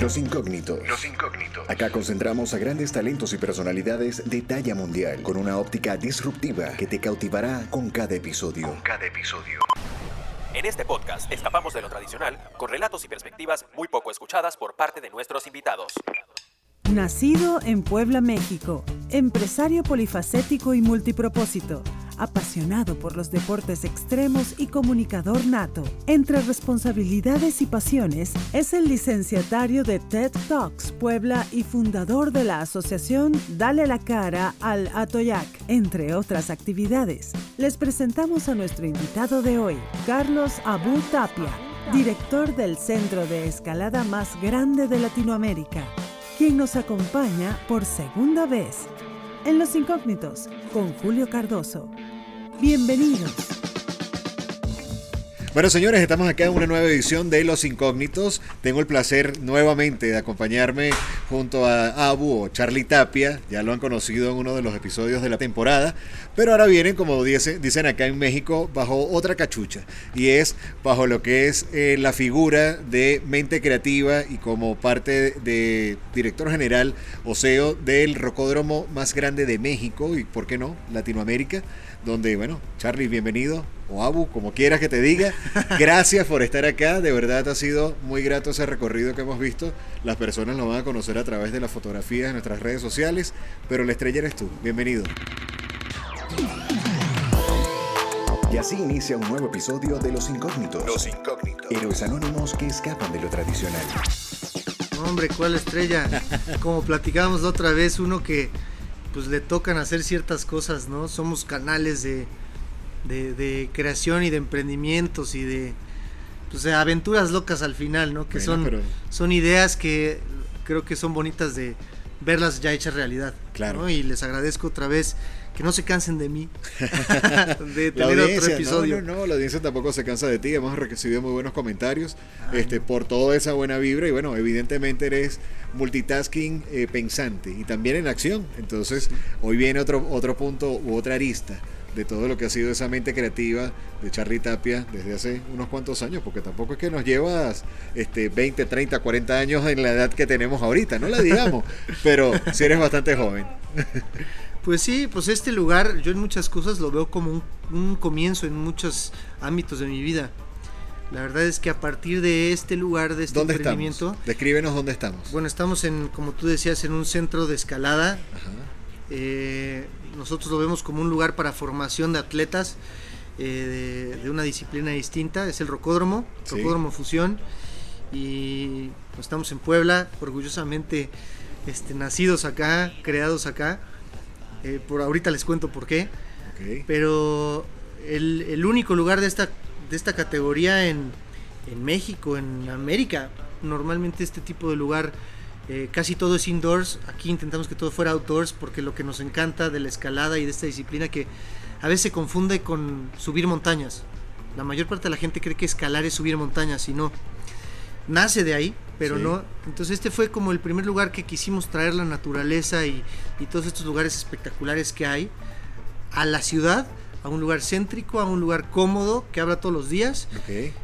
Los incógnitos. Los incógnitos. Acá concentramos a grandes talentos y personalidades de talla mundial con una óptica disruptiva que te cautivará con cada episodio. Con cada episodio. En este podcast escapamos de lo tradicional con relatos y perspectivas muy poco escuchadas por parte de nuestros invitados. Nacido en Puebla, México, empresario polifacético y multipropósito, apasionado por los deportes extremos y comunicador nato. Entre responsabilidades y pasiones, es el licenciatario de TED Talks Puebla y fundador de la asociación Dale la cara al Atoyac, entre otras actividades. Les presentamos a nuestro invitado de hoy, Carlos Abu Tapia, director del centro de escalada más grande de Latinoamérica quien nos acompaña por segunda vez en Los Incógnitos con Julio Cardoso. Bienvenidos. Bueno, señores, estamos acá en una nueva edición de Los Incógnitos. Tengo el placer nuevamente de acompañarme junto a Abu o Charlie Tapia. Ya lo han conocido en uno de los episodios de la temporada. Pero ahora vienen, como dicen acá en México, bajo otra cachucha. Y es bajo lo que es eh, la figura de mente creativa y como parte de director general o CEO del rocódromo más grande de México y, ¿por qué no?, Latinoamérica donde, bueno, Charlie, bienvenido, o Abu, como quieras que te diga. Gracias por estar acá, de verdad ha sido muy grato ese recorrido que hemos visto. Las personas lo van a conocer a través de las fotografías en nuestras redes sociales, pero la estrella eres tú. Bienvenido. Y así inicia un nuevo episodio de Los Incógnitos. Los Incógnitos. Héroes anónimos que escapan de lo tradicional. Hombre, ¿cuál estrella? Como platicábamos otra vez, uno que pues le tocan hacer ciertas cosas, ¿no? Somos canales de, de, creación y de emprendimientos y de pues, aventuras locas al final, ¿no? Que son, son ideas que creo que son bonitas de verlas ya hechas realidad. Claro. Y les agradezco otra vez que no se cansen de mí de tener otro episodio. No, no, la audiencia tampoco se cansa de ti. Hemos recibido muy buenos comentarios este, por toda esa buena vibra. Y bueno, evidentemente eres multitasking eh, pensante y también en acción. Entonces, hoy viene otro, otro punto u otra arista de todo lo que ha sido esa mente creativa de Charlie Tapia desde hace unos cuantos años, porque tampoco es que nos llevas este, 20, 30, 40 años en la edad que tenemos ahorita, no la digamos, pero si eres bastante joven. Pues sí, pues este lugar yo en muchas cosas lo veo como un, comienzo en muchos ámbitos de mi vida. La verdad es que a partir de este lugar, de este ¿Dónde emprendimiento... Descríbenos dónde estamos. Bueno, estamos en, como tú decías, en un centro de escalada. Eh, nosotros lo vemos como un lugar para formación de atletas eh, de, una disciplina distinta. Es el Rocódromo, Rocódromo Fusión. Y pues, estamos en Puebla, orgullosamente este, nacidos acá, creados acá. Eh, por ahorita les cuento por qué. Pero el, único lugar de esta, de esta categoría en, México, en América, normalmente este tipo de lugar eh, casi todo es indoors. Aquí intentamos que todo fuera outdoors porque lo que nos encanta de la escalada y de esta disciplina que a veces se confunde con subir montañas. La mayor parte de la gente cree que escalar es subir montañas y no. Nace de ahí, pero no. Entonces este fue como el primer lugar que quisimos traer la naturaleza y, todos estos lugares espectaculares que hay a la ciudad, a un lugar céntrico, a un lugar cómodo que abra todos los días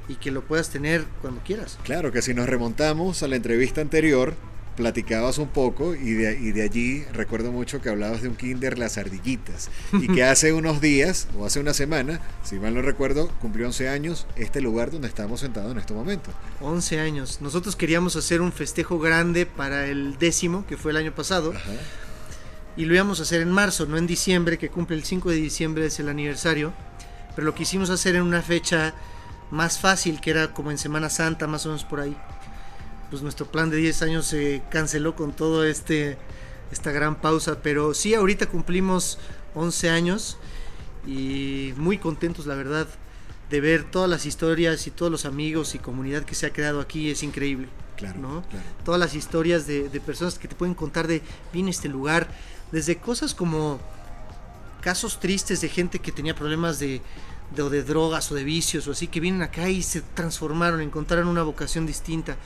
y que lo puedas tener cuando quieras. Claro que si nos remontamos a la entrevista anterior, platicabas un poco y de, y de allí recuerdo mucho que hablabas de un kinder Las Ardillitas y que hace unos días o hace una semana, si mal no recuerdo, cumplió 11 años este lugar donde estamos sentados en este momento. 11 años. Nosotros queríamos hacer un festejo grande para el décimo, que fue el año pasado. Y lo íbamos a hacer en marzo, no en diciembre, que cumple el 5 de diciembre, es el aniversario. Pero lo quisimos hacer en una fecha más fácil, que era como en Semana Santa, más o menos por ahí pues nuestro plan de 10 años se canceló con todo este esta gran pausa, pero sí ahorita cumplimos 11 años y muy contentos la verdad de ver todas las historias y todos los amigos y comunidad que se ha creado aquí es increíble. Claro, ¿no? Todas las historias de, personas que te pueden contar de vine este lugar, desde cosas como casos tristes de gente que tenía problemas de, de, de drogas o de vicios o así, que vienen acá y se transformaron, encontraron una vocación distinta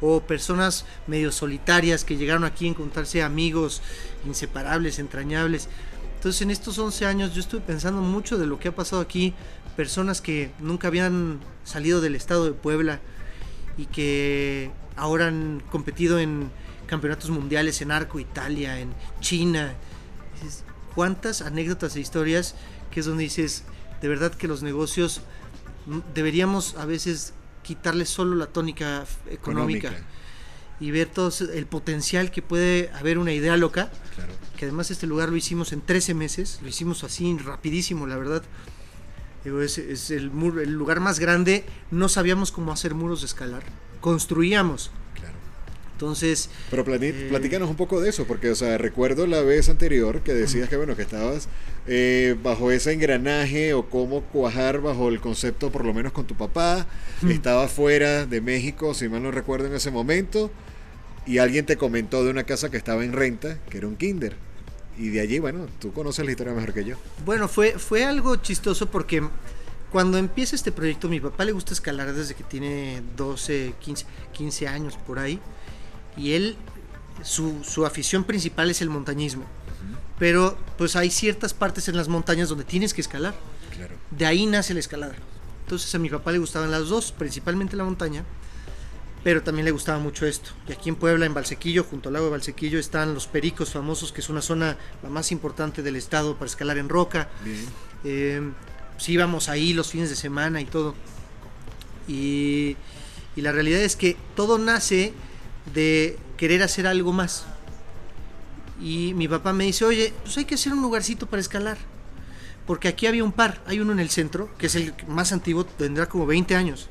o personas medio solitarias que llegaron aquí a encontrarse amigos inseparables, entrañables. Entonces en estos 11 años yo estuve pensando mucho de lo que ha pasado aquí, personas que nunca habían salido del estado de Puebla y que ahora han competido en campeonatos mundiales en arco Italia, en China. ¿Cuántas anécdotas e historias que es donde dices, de verdad que los negocios mm, deberíamos a veces quitarle solo la tónica económica, y ver todo el potencial que puede haber una idea loca. Que además este lugar lo hicimos en 13 meses, lo hicimos así rapidísimo, la verdad. Es, es el, el lugar más grande, no sabíamos cómo hacer muros de escalar, construíamos entonces... Pero eh, platícanos un poco de eso, porque, o sea, recuerdo la vez anterior que decías que, bueno, que estabas eh, bajo ese engranaje o cómo cuajar bajo el concepto, por lo menos con tu papá, estaba fuera de México, si mal no recuerdo en ese momento, y alguien te comentó de una casa que estaba en renta, que era un kinder. Y de allí, bueno, tú conoces la historia mejor que yo. Bueno, fue, fue algo chistoso porque cuando empieza este proyecto, mi papá le gusta escalar desde que tiene 12, 15, 15 años por ahí y él, su, afición principal es el montañismo. Pero pues hay ciertas partes en las montañas donde tienes que escalar. De ahí nace la escalada. Entonces a mi papá le gustaban las dos, principalmente la montaña, pero también le gustaba mucho esto. Y aquí en Puebla, en Valsequillo, junto al lago de Valsequillo, están los Pericos famosos, que es una zona la más importante del estado para escalar en roca. Eh, pues íbamos ahí los fines de semana y todo. Y, y la realidad es que todo nace de querer hacer algo más. Y mi papá me dice, oye, pues hay que hacer un lugarcito para escalar. Porque aquí había un par, hay uno en el centro, que es el más antiguo, tendrá como 20 años.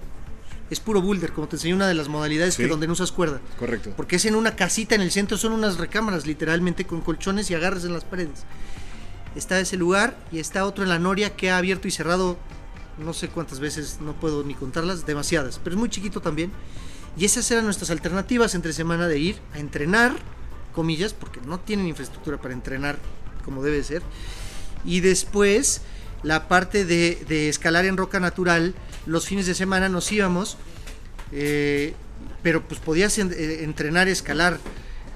Es puro boulder, como te enseñé una de las modalidades que donde no usas cuerda. Correcto. Porque es en una casita en el centro, son unas recámaras literalmente con colchones y agarres en las paredes. Está ese lugar y está otro en la Noria que ha abierto y cerrado no sé cuántas veces, no puedo ni contarlas, demasiadas, pero es muy chiquito también. Y esas eran nuestras alternativas entre semana de ir a entrenar, comillas, porque no tienen infraestructura para entrenar como debe ser. Y después la parte de, escalar en roca natural, los fines de semana nos íbamos, eh, pero pues podías eh, entrenar, escalar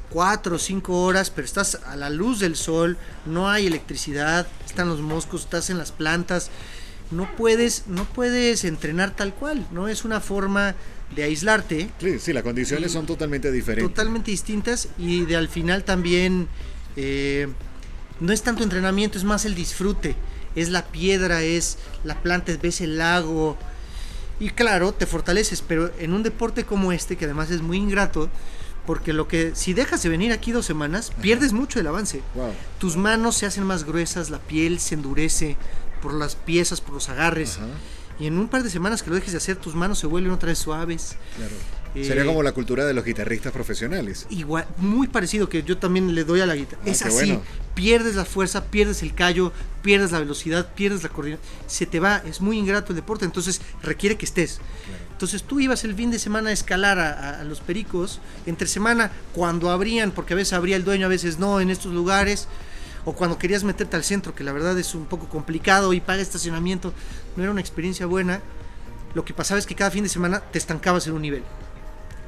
cuatro o cinco horas, pero estás a la luz del sol, no hay electricidad, están los moscos, estás en las plantas, no puedes, no puedes entrenar tal cual, no es una forma de aislarte. Sí, sí, las condiciones son totalmente diferentes. Totalmente distintas y de al final también eh, no es tanto entrenamiento, es más el disfrute. Es la piedra, es la planta, ves el lago. Y claro, te fortaleces, pero en un deporte como este, que además es muy ingrato, porque lo que si dejas de venir aquí dos semanas, pierdes mucho el avance. Tus manos se hacen más gruesas, la piel se endurece por las piezas, por los agarres y en un par de semanas que lo dejes de hacer, tus manos se vuelven otra vez suaves. Claro. Eh, Sería como la cultura de los guitarristas profesionales. Igual, muy parecido que yo también le doy a la guitarra. Ah, es así, pierdes la fuerza, pierdes el callo, pierdes la velocidad, pierdes la coordinación. Se te va, es muy ingrato el deporte, entonces requiere que estés. Entonces tú ibas el fin de semana a escalar a, a, los pericos, entre semana, cuando abrían, porque a veces abría el dueño, a veces no, en estos lugares o cuando querías meterte al centro, que la verdad es un poco complicado y paga estacionamiento, no era una experiencia buena, lo que pasaba es que cada fin de semana te estancabas en un nivel.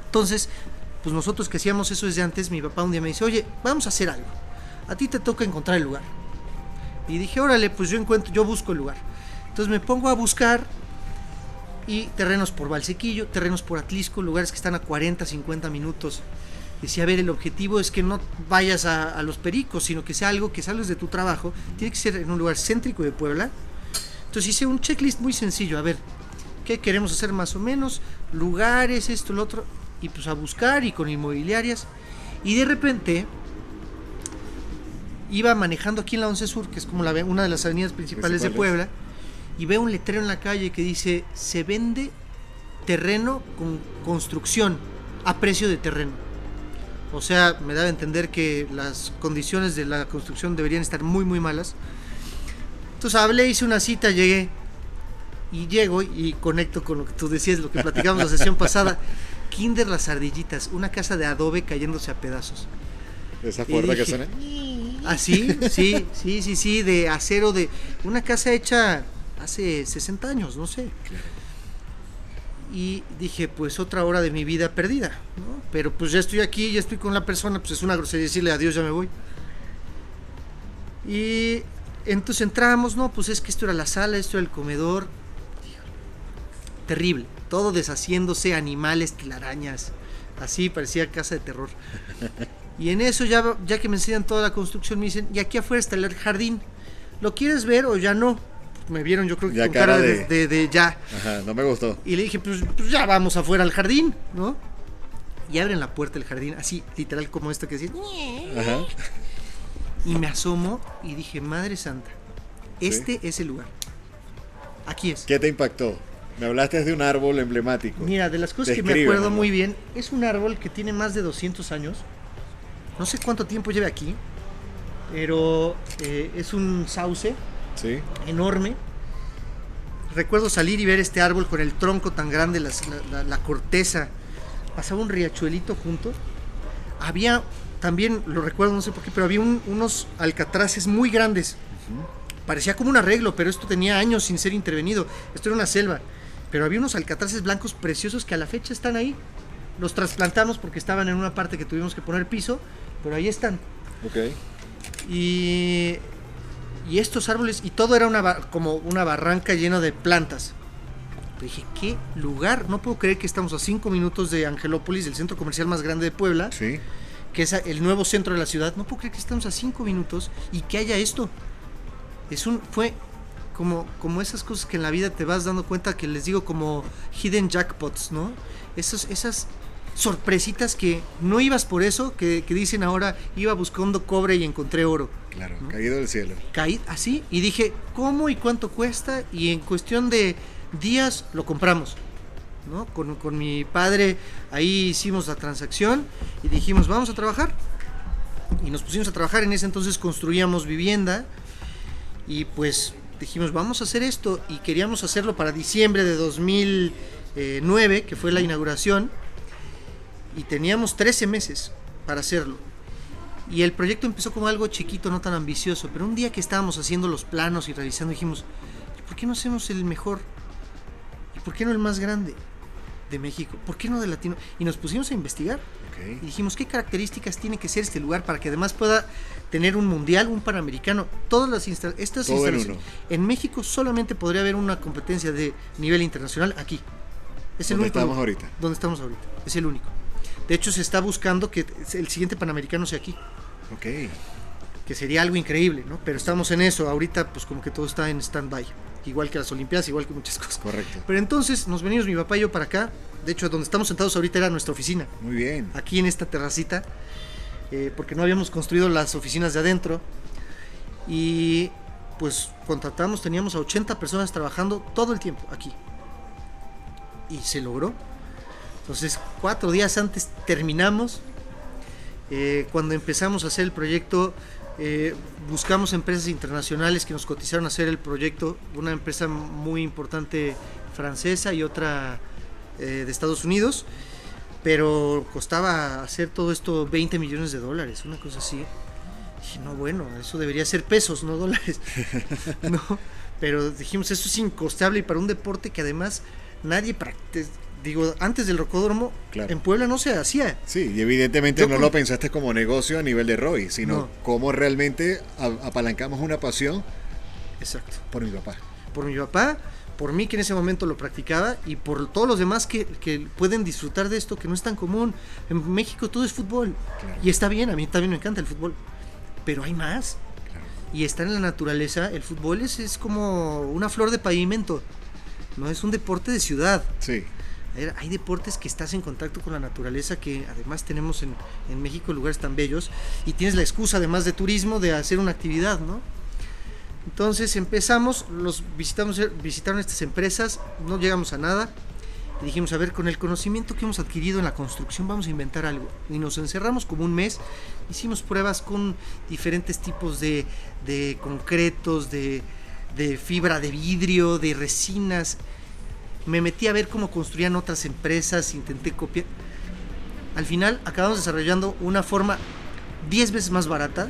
Entonces, pues nosotros que hacíamos eso desde antes, mi papá un día me dice, oye, vamos a hacer algo. A ti te toca encontrar el lugar. Y dije, órale, pues yo encuentro, yo busco el lugar. Entonces me pongo a buscar y terrenos por Valsequillo, terrenos por Atlisco, lugares que están a 40, 50 minutos decía, a ver, el objetivo es que no vayas a, los pericos, sino que sea algo que sales de tu trabajo, tiene que ser en un lugar céntrico de Puebla. Entonces hice un checklist muy sencillo, a ver, ¿qué queremos hacer más o menos? Lugares, esto, lo otro, y pues a buscar y con inmobiliarias. Y de repente iba manejando aquí en la 11 Sur, que es como la, una de las avenidas principales de Puebla, y veo un letrero en la calle que dice, se vende terreno con construcción a precio de terreno. O sea, me da a entender que las condiciones de la construcción deberían estar muy, muy malas. Entonces hablé, hice una cita, llegué. Y llego y conecto con lo que tú decías, lo que platicamos la sesión pasada. Kinder Las Ardillitas, una casa de adobe cayéndose a pedazos. Esa puerta que suena. Ah, sí, sí, sí, sí, sí, de acero, de una casa hecha hace 60 años, no sé. Claro y dije, pues otra hora de mi vida perdida, ¿no? Pero pues ya estoy aquí, ya estoy con la persona, pues es una grosería decirle adiós, ya me voy. Y entonces entramos, no, pues es que esto era la sala, esto era el comedor, terrible. Todo deshaciéndose, animales, telarañas. Así parecía casa de terror. Y en eso, ya, ya que me enseñan toda la construcción, me dicen, y aquí afuera está el jardín. ¿Lo quieres ver o ya no? Me vieron, yo creo que con cara, de... ya. Ajá, no me gustó. Y le dije, pues, pues, ya vamos afuera al jardín, ¿no? Y abren la puerta del jardín, así, literal como esto que decía. Ajá. Y me asomo y dije, Madre Santa, este es el lugar. Aquí es. ¿Qué te impactó? Me hablaste de un árbol emblemático. Mira, de las cosas que me acuerdo muy bien, es un árbol que tiene más de 200 años. No sé cuánto tiempo lleve aquí, pero eh, es un sauce ¿Sí? enorme. Recuerdo salir y ver este árbol con el tronco tan grande, la, corteza. Pasaba un riachuelito junto. Había, también lo recuerdo, no sé por qué, pero había unos alcatraces muy grandes. Parecía como un arreglo, pero esto tenía años sin ser intervenido. Esto era una selva. Pero había unos alcatraces blancos preciosos que a la fecha están ahí. Los trasplantamos porque estaban en una parte que tuvimos que poner piso, pero ahí están. Ok. Y, y estos árboles, y todo era una, como una barranca llena de plantas. dije, ¿qué lugar? No puedo creer que estamos a cinco minutos de Angelópolis, el centro comercial más grande de Puebla. Sí. Que es el nuevo centro de la ciudad. No puedo creer que estamos a cinco minutos y que haya esto. Es un, fue como, como esas cosas que en la vida te vas dando cuenta que les digo como hidden jackpots, ¿no? Esos, esas sorpresitas que no ibas por eso, que, dicen ahora iba buscando cobre y encontré oro. Claro, caído del cielo. Caí así y dije, ¿cómo y cuánto cuesta? Y en cuestión de días lo compramos. ¿no? Con, con mi padre ahí hicimos la transacción y dijimos, vamos a trabajar. Y nos pusimos a trabajar, en ese entonces construíamos vivienda y pues dijimos, vamos a hacer esto y queríamos hacerlo para diciembre de 2009, que fue la inauguración, y teníamos 13 meses para hacerlo. Y el proyecto empezó como algo chiquito, no tan ambicioso, pero un día que estábamos haciendo los planos y revisando dijimos, ¿por qué no hacemos el mejor? ¿Y por qué no el más grande de México? ¿Por qué no de Latino? Y nos pusimos a investigar. Y dijimos, ¿qué características tiene que ser este lugar para que además pueda tener un mundial, un panamericano? Todas las estas instalaciones. En, México solamente podría haber una competencia de nivel internacional aquí. Es el ¿Dónde estamos ahorita? ¿Dónde estamos ahorita? Es el único. De hecho, se está buscando que el siguiente panamericano sea aquí. Ok. Que sería algo increíble, ¿no? Pero estamos en eso. Ahorita, pues como que todo está en stand-by. Igual que las Olimpiadas, igual que muchas cosas. Correcto. Pero entonces nos venimos mi papá y yo para acá de hecho, donde estamos sentados ahorita era nuestra oficina. Muy bien. Aquí en esta terracita, eh, porque no habíamos construido las oficinas de adentro. Y pues contratamos, teníamos a 80 personas trabajando todo el tiempo aquí. Y se logró. Entonces, cuatro días antes terminamos. Eh, cuando empezamos a hacer el proyecto, eh, buscamos empresas internacionales que nos cotizaron a hacer el proyecto. Una empresa muy importante francesa y otra eh, de Estados Unidos, pero costaba hacer todo esto 20 millones de dólares, una cosa así. Dije, no, bueno, eso debería ser pesos, no dólares. pero dijimos, eso es incosteable y para un deporte que además nadie digo, antes del rocódromo, en Puebla no se hacía. Sí, y evidentemente no lo pensaste como negocio a nivel de ROI, sino como realmente apalancamos una pasión. Exacto. Por mi papá. Por mi papá, por mí que en ese momento lo practicaba y por todos los demás que, pueden disfrutar de esto que no es tan común. En México todo es fútbol y está bien, a mí también me encanta el fútbol, pero hay más. Y está en la naturaleza, el fútbol es, es como una flor de pavimento, no es un deporte de ciudad. Sí. Hay deportes que estás en contacto con la naturaleza, que además tenemos en, en México lugares tan bellos, y tienes la excusa, además de turismo, de hacer una actividad, ¿no? Entonces empezamos, los visitamos, visitaron estas empresas, no llegamos a nada. Y dijimos, a ver, con el conocimiento que hemos adquirido en la construcción, vamos a inventar algo. Y nos encerramos como un mes, hicimos pruebas con diferentes tipos de, concretos, de, de fibra de vidrio, de resinas. Me metí a ver cómo construían otras empresas, intenté copiar. Al final acabamos desarrollando una forma 10 veces más barata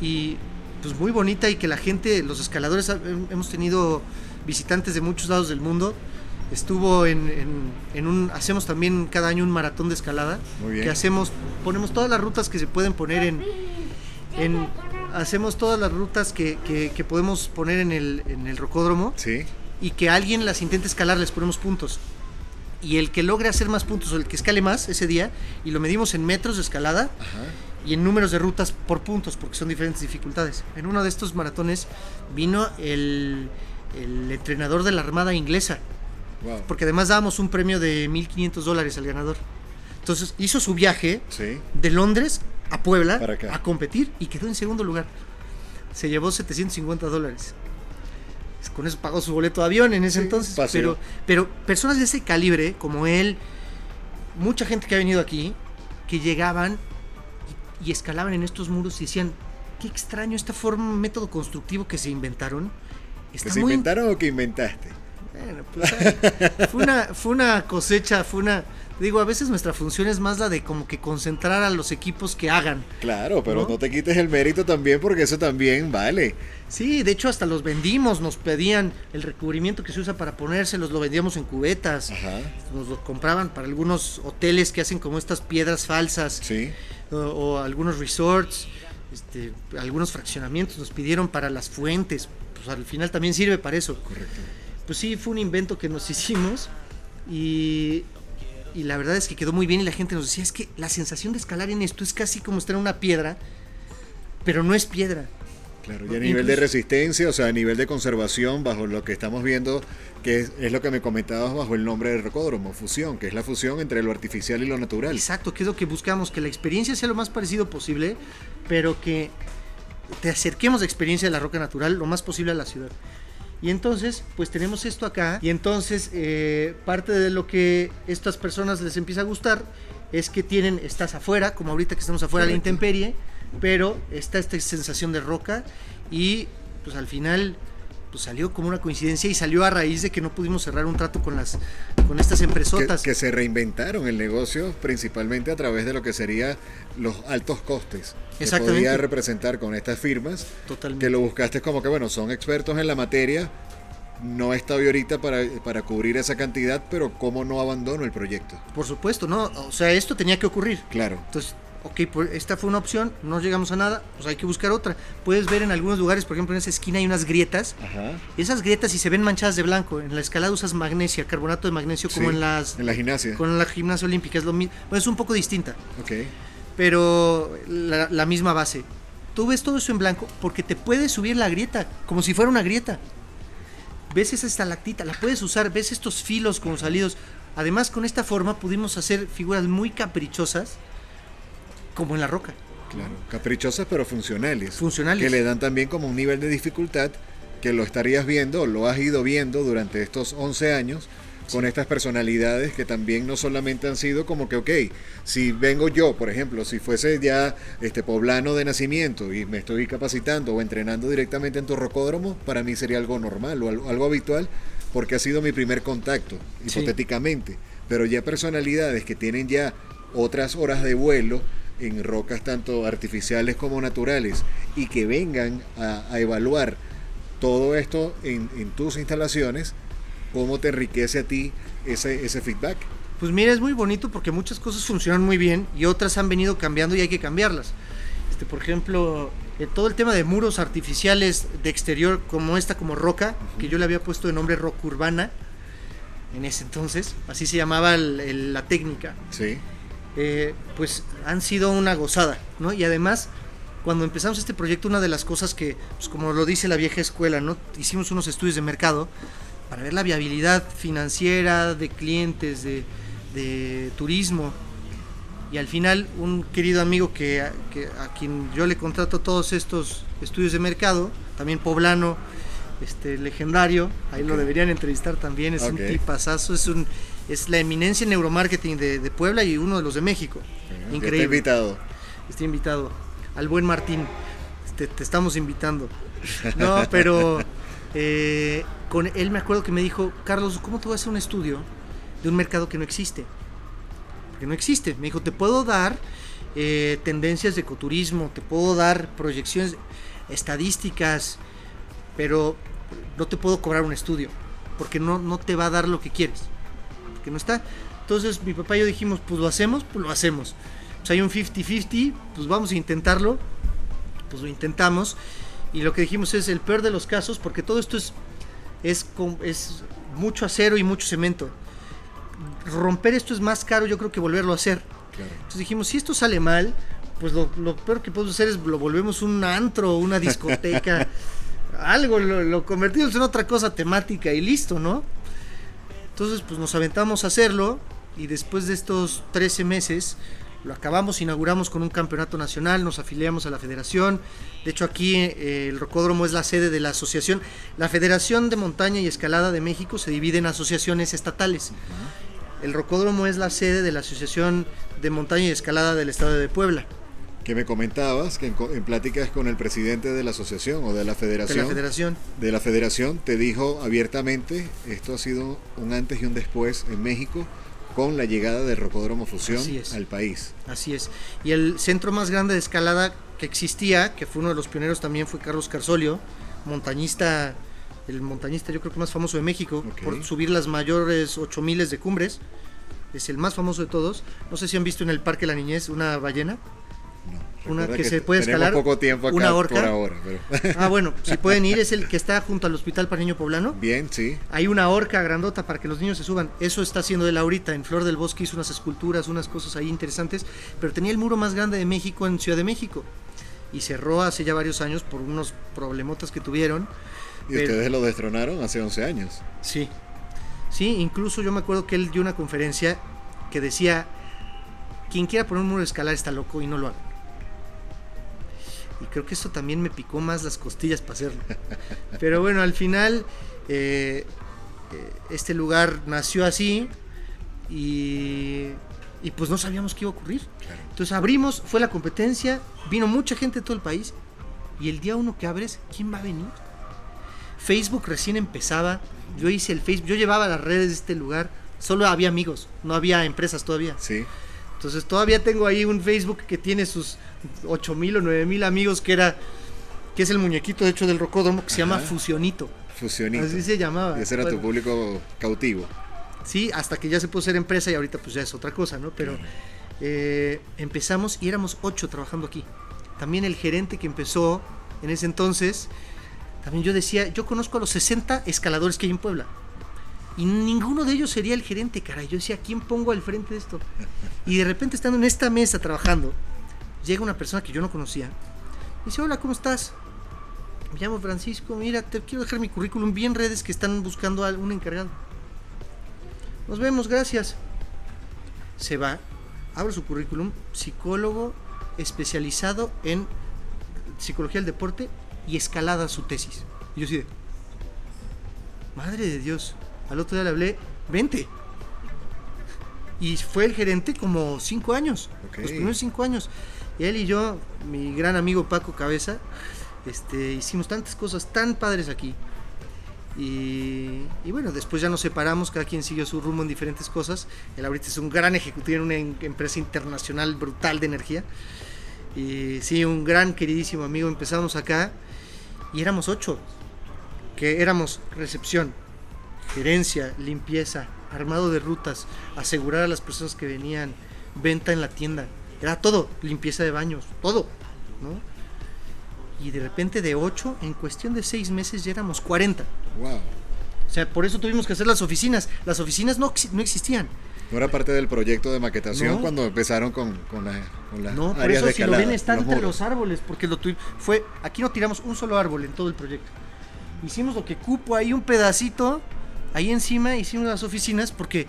y pues muy bonita y que la gente, los escaladores, hemos tenido visitantes de muchos lados del mundo. Estuvo en, en, un, hacemos también cada año un maratón de escalada. Muy bien. Que hacemos, ponemos todas las rutas que se pueden poner en, hacemos todas las rutas que, que, podemos poner en el, en el rocódromo. Sí. Y que alguien las intente escalar, les ponemos puntos. Y el que logre hacer más puntos o el que escale más ese día, y lo medimos en metros de escalada y en números de rutas por puntos, porque son diferentes dificultades. En uno de estos maratones vino el, el entrenador de la Armada Inglesa, porque además dábamos un premio de 1.500 dólares al ganador. Entonces hizo su viaje de Londres a Puebla a competir y quedó en segundo lugar. Se llevó 750 dólares. Con eso pagó su boleto de avión en ese entonces. Pero, pero personas de ese calibre, como él, mucha gente que ha venido aquí, que llegaban y, escalaban en estos muros y decían, qué extraño esta forma, método constructivo que se inventaron. ¿Que se inventaron o que inventaste? Bueno, pues, fue, una, fue una cosecha, fue una Digo, a veces nuestra función es más la de como que concentrar a los equipos que hagan. Claro, pero no, te quites el mérito también porque eso también vale. Sí, de hecho hasta los vendimos, nos pedían el recubrimiento que se usa para ponérselos, lo vendíamos en cubetas. Ajá. Nos lo compraban para algunos hoteles que hacen como estas piedras falsas. Sí. O, algunos resorts, este, algunos fraccionamientos nos pidieron para las fuentes. Pues al final también sirve para eso. Correcto. Pues sí, fue un invento que nos hicimos y y la verdad es que quedó muy bien y la gente nos decía, es que la sensación de escalar en esto es casi como estar en una piedra, pero no es piedra. Claro, y a nivel de resistencia, o sea, a nivel de conservación, bajo lo que estamos viendo, que es, lo que me comentabas bajo el nombre del rocódromo, fusión, que es la fusión entre lo artificial y lo natural. Exacto, que es lo que buscamos, que la experiencia sea lo más parecido posible, pero que te acerquemos de experiencia de la roca natural lo más posible a la ciudad. Y entonces, pues tenemos esto acá. Y entonces, eh, parte de lo que estas personas les empieza a gustar es que tienen, estás afuera, como ahorita que estamos afuera de la intemperie, pero está esta sensación de roca y pues al final pues salió como una coincidencia y salió a raíz de que no pudimos cerrar un trato con las con estas empresotas. Que, se reinventaron el negocio principalmente a través de lo que sería los altos costes que podía representar con estas firmas Totalmente. que lo buscaste como que bueno son expertos en la materia no estoy ahorita para, para cubrir esa cantidad pero cómo no abandono el proyecto por supuesto no o sea esto tenía que ocurrir. Claro. Entonces ok, pues esta fue una opción, no llegamos a nada, pues hay que buscar otra. Puedes ver en algunos lugares, por ejemplo, en esa esquina hay unas grietas. Ajá. Esas grietas, si se ven manchadas de blanco, en la escalada usas magnesia, carbonato de magnesio, como en las. En la gimnasia. Con la gimnasia olímpica, es lo mismo. Bueno, es un poco distinta. Ok. Pero la, la misma base. Tú ves todo eso en blanco porque te puedes subir la grieta, como si fuera una grieta. Ves esa estalactita, la puedes usar, ves estos filos como salidos. Además, con esta forma pudimos hacer figuras muy caprichosas como en la roca. Claro, caprichosas pero funcionales. Funcionales. Que le dan también como un nivel de dificultad que lo estarías viendo, lo has ido viendo durante estos 11 años con estas personalidades que también no solamente han sido como que, ok, si vengo yo, por ejemplo, si fuese ya este poblano de nacimiento y me estoy capacitando o entrenando directamente en tu rocódromo, para mí sería algo normal o algo, habitual porque ha sido mi primer contacto, hipotéticamente. Pero ya personalidades que tienen ya otras horas de vuelo, en rocas tanto artificiales como naturales y que vengan a, evaluar todo esto en, tus instalaciones, ¿cómo te enriquece a ti ese, ese feedback? Pues mira, es muy bonito porque muchas cosas funcionan muy bien y otras han venido cambiando y hay que cambiarlas. Este, por ejemplo, eh, todo el tema de muros artificiales de exterior como esta, como roca, que yo le había puesto de nombre roca urbana en ese entonces, así se llamaba la técnica. Sí. Eh, pues han sido una gozada, ¿no? Y además, cuando empezamos este proyecto, una de las cosas que, pues como lo dice la vieja escuela, ¿no? Hicimos unos estudios de mercado para ver la viabilidad financiera de clientes, de, turismo. Y al final, un querido amigo que, a quien yo le contrato todos estos estudios de mercado, también poblano, este legendario, ahí lo deberían entrevistar también, es un tipazazo, es un es la eminencia en neuromarketing de, Puebla y uno de los de México. Increíble. Está invitado. Estoy invitado. Al buen Martín. Te, estamos invitando. No, pero eh, con él me acuerdo que me dijo, Carlos, ¿cómo te voy a hacer un estudio de un mercado que no existe? Porque no existe. Me dijo, te puedo dar eh, tendencias de ecoturismo, te puedo dar proyecciones, estadísticas, pero no te puedo cobrar un estudio, porque no, no te va a dar lo que quieres que no está. Entonces mi papá y yo dijimos, pues lo hacemos, pues lo hacemos. Pues hay un 50-50, pues vamos a intentarlo. Pues lo intentamos. Y lo que dijimos es el peor de los casos, porque todo esto es es, es mucho acero y mucho cemento. Romper esto es más caro yo creo que volverlo a hacer. Entonces dijimos, si esto sale mal, pues lo, peor que podemos hacer es lo volvemos un antro, una discoteca, algo, lo, convertimos en otra cosa temática y listo, ¿no? Entonces, pues nos aventamos a hacerlo y después de estos 13 meses, lo acabamos, inauguramos con un campeonato nacional, nos afiliamos a la federación. De hecho, aquí eh, el Rocódromo es la sede de la asociación. La Federación de Montaña y Escalada de México se divide en asociaciones estatales. El Rocódromo es la sede de la Asociación de Montaña y Escalada del Estado de Puebla. Que me comentabas que en, pláticas con el presidente de la asociación o de la federación. De la federación. De la federación te dijo abiertamente, esto ha sido un antes y un después en México con la llegada del Rocódromo Fusión al país. Así es. Y el centro más grande de escalada que existía, que fue uno de los pioneros también, fue Carlos Carsolio, montañista, el montañista yo creo que más famoso de México, por subir las mayores 8 miles de cumbres. Es el más famoso de todos. No sé si han visto en el Parque La Niñez una ballena una que, se puede escalar poco tiempo una horca. ahora, Ah, bueno, si pueden ir, es el que está junto al Hospital para Niño Poblano. Bien, sí. Hay una horca grandota para que los niños se suban. Eso está haciendo él ahorita. En Flor del Bosque hizo unas esculturas, unas cosas ahí interesantes. Pero tenía el muro más grande de México en Ciudad de México. Y cerró hace ya varios años por unos problemotas que tuvieron. ¿Y ustedes lo destronaron hace 11 años? Sí. Sí, incluso yo me acuerdo que él dio una conferencia que decía: quien quiera poner un muro de escalar está loco y no lo haga y creo que eso también me picó más las costillas para hacerlo. Pero bueno, al final eh, eh, este lugar nació así y, y, pues no sabíamos qué iba a ocurrir. Entonces abrimos, fue la competencia, vino mucha gente de todo el país y el día uno que abres, ¿quién va a venir? Facebook recién empezaba, yo hice el Facebook, yo llevaba las redes de este lugar, solo había amigos, no había empresas todavía. Sí. Entonces todavía tengo ahí un Facebook que tiene sus 8 mil o 9 mil amigos que era que es el muñequito de hecho del rocódromo que se llama Fusionito. Fusionito. Así se llamaba. Y ese era tu público cautivo. Sí, hasta que ya se puso ser empresa y ahorita pues ya es otra cosa, ¿no? Pero eh, empezamos y éramos 8 trabajando aquí. También el gerente que empezó en ese entonces, también yo decía, yo conozco a los 60 escaladores que hay en Puebla. Y ninguno de ellos sería el gerente, caray. Yo decía, ¿quién pongo al frente de esto? Y de repente, estando en esta mesa trabajando, llega una persona que yo no conocía. Y dice, hola, ¿cómo estás? Me llamo Francisco, mira, te quiero dejar mi currículum bien redes que están buscando a un encargado. Nos vemos, gracias. Se va, abre su currículum, psicólogo especializado en psicología del deporte y escalada su tesis. Y yo de, madre de Dios, al otro día le hablé, vente. Y fue el gerente como cinco años, los primeros cinco años. Él y yo, mi gran amigo Paco Cabeza, este, hicimos tantas cosas tan padres aquí. Y, bueno, después ya nos separamos, cada quien siguió su rumbo en diferentes cosas. Él ahorita es un gran ejecutivo en una empresa internacional brutal de energía. Y sí, un gran queridísimo amigo. Empezamos acá y éramos ocho, que éramos recepción, gerencia, limpieza, armado de rutas, asegurar a las personas que venían, venta en la tienda, era todo, limpieza de baños, todo, ¿no? Y de repente de 8, en cuestión de 6 meses ya éramos 40. Wow. O sea, por eso tuvimos que hacer las oficinas. Las oficinas no, no existían. No era parte del proyecto de maquetación cuando empezaron con, con la, con No, por eso si lo ven está entre los árboles, porque lo fue, aquí no tiramos un solo árbol en todo el proyecto. Hicimos lo que cupo ahí un pedacito Ahí encima hicimos las oficinas porque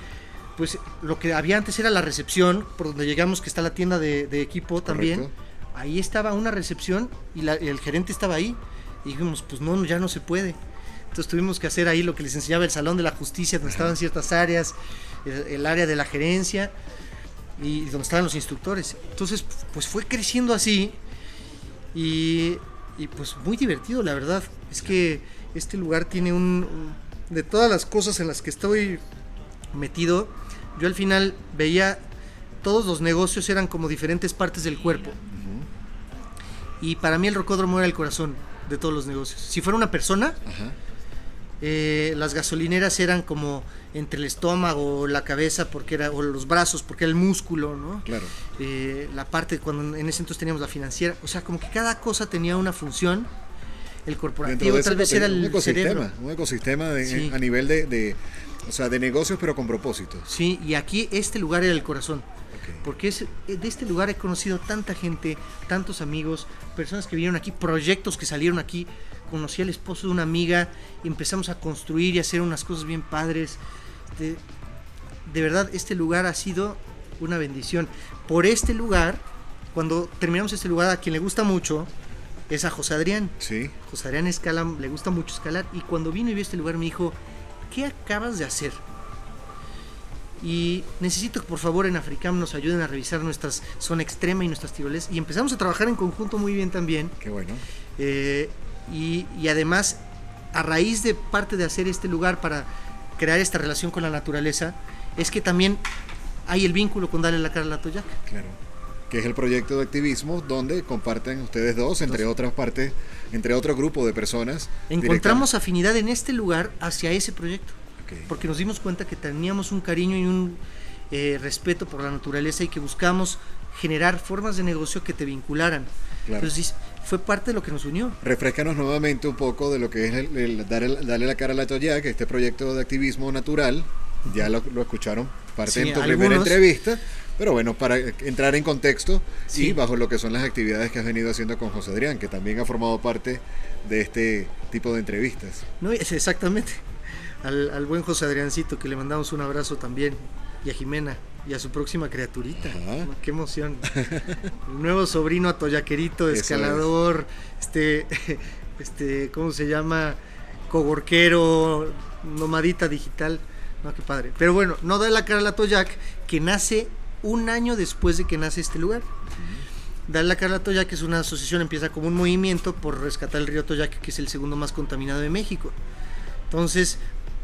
pues lo que había antes era la recepción, por donde llegamos que está la tienda de, equipo también. Ahí estaba una recepción y, el gerente estaba ahí. Y dijimos, pues no, ya no se puede. Entonces tuvimos que hacer ahí lo que les enseñaba el Salón de la Justicia, donde estaban ciertas áreas, el, área de la gerencia y donde estaban los instructores. Entonces, pues fue creciendo así y, y pues muy divertido, la verdad. Es que este lugar tiene un de todas las cosas en las que estoy metido, yo al final veía todos los negocios eran como diferentes partes del cuerpo. Y para mí el rocódromo era el corazón de todos los negocios. Si fuera una persona, eh, las gasolineras eran como entre el estómago, la cabeza, porque era, o los brazos, porque era el músculo, ¿no? Claro. Eh, la parte cuando en ese entonces teníamos la financiera, o sea, como que cada cosa tenía una función el corporativo tal vez era el un ecosistema, cerebro. un ecosistema a nivel de, o sea, de negocios pero con propósito. Sí, y aquí este lugar era el corazón. Porque es, de este lugar he conocido tanta gente, tantos amigos, personas que vinieron aquí, proyectos que salieron aquí. Conocí al esposo de una amiga y empezamos a construir y hacer unas cosas bien padres. De, de verdad, este lugar ha sido una bendición. Por este lugar, cuando terminamos este lugar, a quien le gusta mucho es a José Adrián. Sí. José Adrián escala, le gusta mucho escalar. Y cuando vino y vio este lugar me dijo, ¿qué acabas de hacer? Y necesito que por favor en Africam nos ayuden a revisar nuestras zona extrema y nuestras tiroles. Y empezamos a trabajar en conjunto muy bien también. Qué bueno. Eh, y, y además, a raíz de parte de hacer este lugar para crear esta relación con la naturaleza, es que también hay el vínculo con Dale la cara a la Toyac. Claro. Que es el proyecto de activismo donde comparten ustedes dos, entre otras partes, entre otro grupo de personas. Encontramos afinidad en este lugar hacia ese proyecto. Porque nos dimos cuenta que teníamos un cariño y un eh, respeto por la naturaleza y que buscamos generar formas de negocio que te vincularan. Entonces fue parte de lo que nos unió. Refrescanos nuevamente un poco de lo que es el, darle, la cara a la Toyac, este proyecto de activismo natural. Ya lo, lo escucharon parte en tu primera entrevista. Pero bueno, para entrar en contexto y bajo lo que son las actividades que has venido haciendo con José Adrián, que también ha formado parte de este tipo de entrevistas. No, exactamente. Al, buen José Adriancito, que le mandamos un abrazo también, y a Jimena, y a su próxima criaturita. Qué emoción. El nuevo sobrino atoyaquerito, escalador, este, este, ¿cómo se llama? Cogorquero, nomadita digital. No, qué padre. Pero bueno, no da la cara a la Toyac, que nace un año después de que nace este lugar. Dar la cara a la Toyac es una asociación, empieza como un movimiento por rescatar el río Toyac, que es el segundo más contaminado de México. Entonces,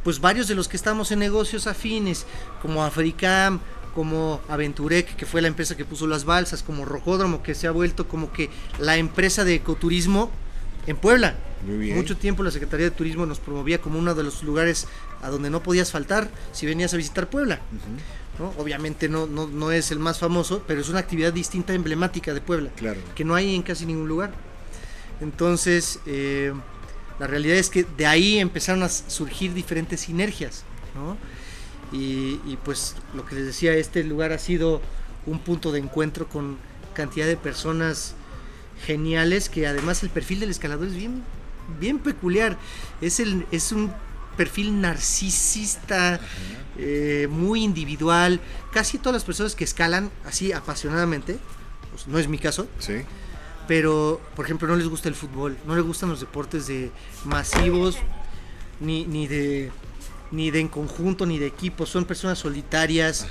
pues varios de los que estamos en negocios afines, como Africam, como Aventurec, que fue la empresa que puso las balsas, como Rojódromo, que se ha vuelto como que la empresa de ecoturismo en Puebla. Mucho tiempo la Secretaría de Turismo nos promovía como uno de los lugares a donde no podías faltar si venías a visitar Puebla. Obviamente no, no, es el más famoso, pero es una actividad distinta, emblemática de Puebla, claro. que no hay en casi ningún lugar. Entonces, eh, la realidad es que de ahí empezaron a surgir diferentes sinergias. Y, y, pues lo que les decía, este lugar ha sido un punto de encuentro con cantidad de personas geniales, que además el perfil del escalador es bien, bien peculiar. Es, el, es un perfil narcisista, eh, muy individual. Casi todas las personas que escalan así apasionadamente, pues no es mi caso, sí. pero por ejemplo no les gusta el fútbol, no les gustan los deportes de masivos, ni, ni de ni de en conjunto, ni de equipo, son personas solitarias.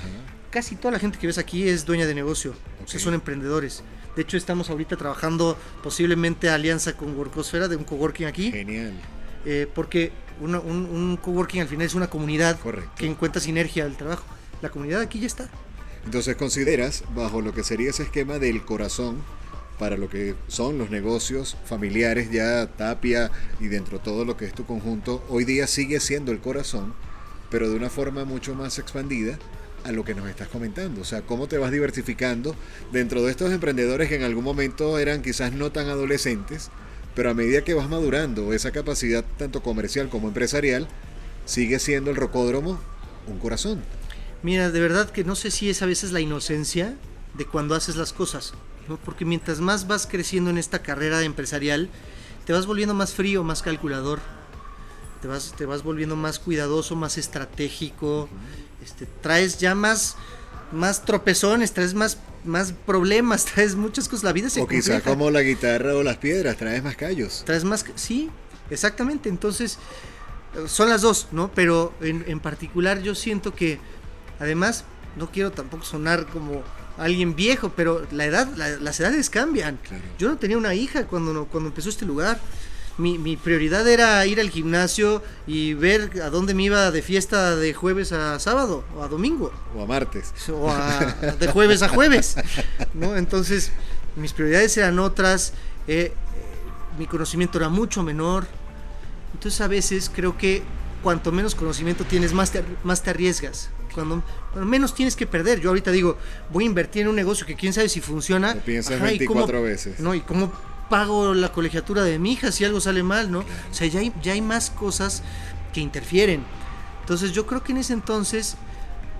Casi toda la gente que ves aquí es dueña de negocio, o sea, son emprendedores. De hecho, estamos ahorita trabajando posiblemente alianza con Workosfera de un coworking aquí. Genial. Eh, porque un, coworking al final es una comunidad que encuentra sinergia al trabajo. La comunidad aquí ya está. Entonces consideras, bajo lo que sería ese esquema del corazón, para lo que son los negocios familiares, ya Tapia y dentro de todo lo que es tu conjunto, hoy día sigue siendo el corazón, pero de una forma mucho más expandida a lo que nos estás comentando. O sea, cómo te vas diversificando dentro de estos emprendedores que en algún momento eran quizás no tan adolescentes, pero a medida que vas madurando esa capacidad tanto comercial como empresarial, sigue siendo el rocódromo un corazón. Mira, de verdad que no sé si es a veces la inocencia de cuando haces las cosas, ¿no? porque mientras más vas creciendo en esta carrera empresarial, te vas volviendo más frío, más calculador, te vas, te vas volviendo más cuidadoso, más estratégico, este, traes ya más, más tropezones, traes más más problemas, traes muchas cosas, la vida se O quizá como la guitarra o las piedras, traes más callos. Traes más, sí, exactamente, entonces son las dos, ¿no? Pero en, particular yo siento que, además, no quiero tampoco sonar como alguien viejo, pero la edad, las edades cambian. Yo no tenía una hija cuando, cuando empezó este lugar mi, mi, prioridad era ir al gimnasio y ver a dónde me iba de fiesta de jueves a sábado o a domingo. O a martes. O de jueves a jueves. ¿no? Entonces, mis prioridades eran otras, eh, mi conocimiento era mucho menor. Entonces, a veces creo que cuanto menos conocimiento tienes, más te, más te arriesgas. Cuando, menos tienes que perder. Yo ahorita digo, voy a invertir en un negocio que quién sabe si funciona. Lo piensas 24 veces. No, y cómo pago la colegiatura de mi hija si algo sale mal, ¿no? O sea, ya hay, ya hay más cosas que interfieren. Entonces yo creo que en ese entonces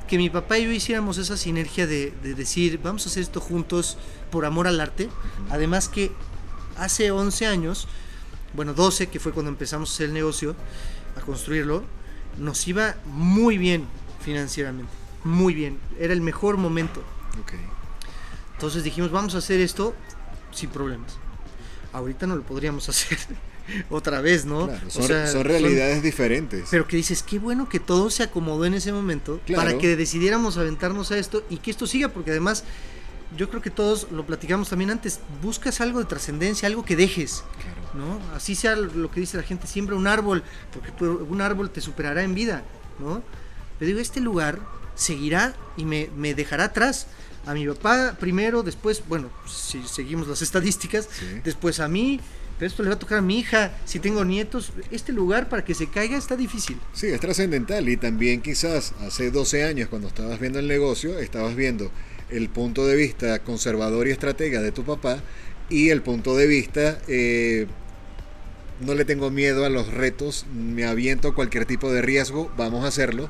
que mi papá y yo hiciéramos esa sinergia de, decir, vamos a hacer esto juntos por amor al arte. Además que hace 11 años, bueno, 12, que fue cuando empezamos a hacer el negocio, a construirlo, nos iba muy bien financieramente, muy bien. Era el mejor momento. Entonces dijimos, vamos a hacer esto sin problemas. Ahorita no lo podríamos hacer otra vez, ¿no? son, realidades diferentes. Pero que dices, qué bueno que todo se acomodó en ese momento para que decidiéramos aventarnos a esto y que esto siga, porque además yo creo que todos lo platicamos también antes, buscas algo de trascendencia, algo que dejes, ¿no? Así sea lo que dice la gente, siembra un árbol, porque un árbol te superará en vida, ¿no? Pero digo, este lugar seguirá y me, dejará atrás a mi papá primero, después, bueno, si seguimos las estadísticas, después a mí, pero esto le va a tocar a mi hija, si tengo nietos, este lugar para que se caiga está difícil. Sí, es trascendental y también quizás hace 12 años cuando estabas viendo el negocio, estabas viendo el punto de vista conservador y estratega de tu papá y el punto de vista eh, no le tengo miedo a los retos, me aviento cualquier tipo de riesgo, vamos a hacerlo,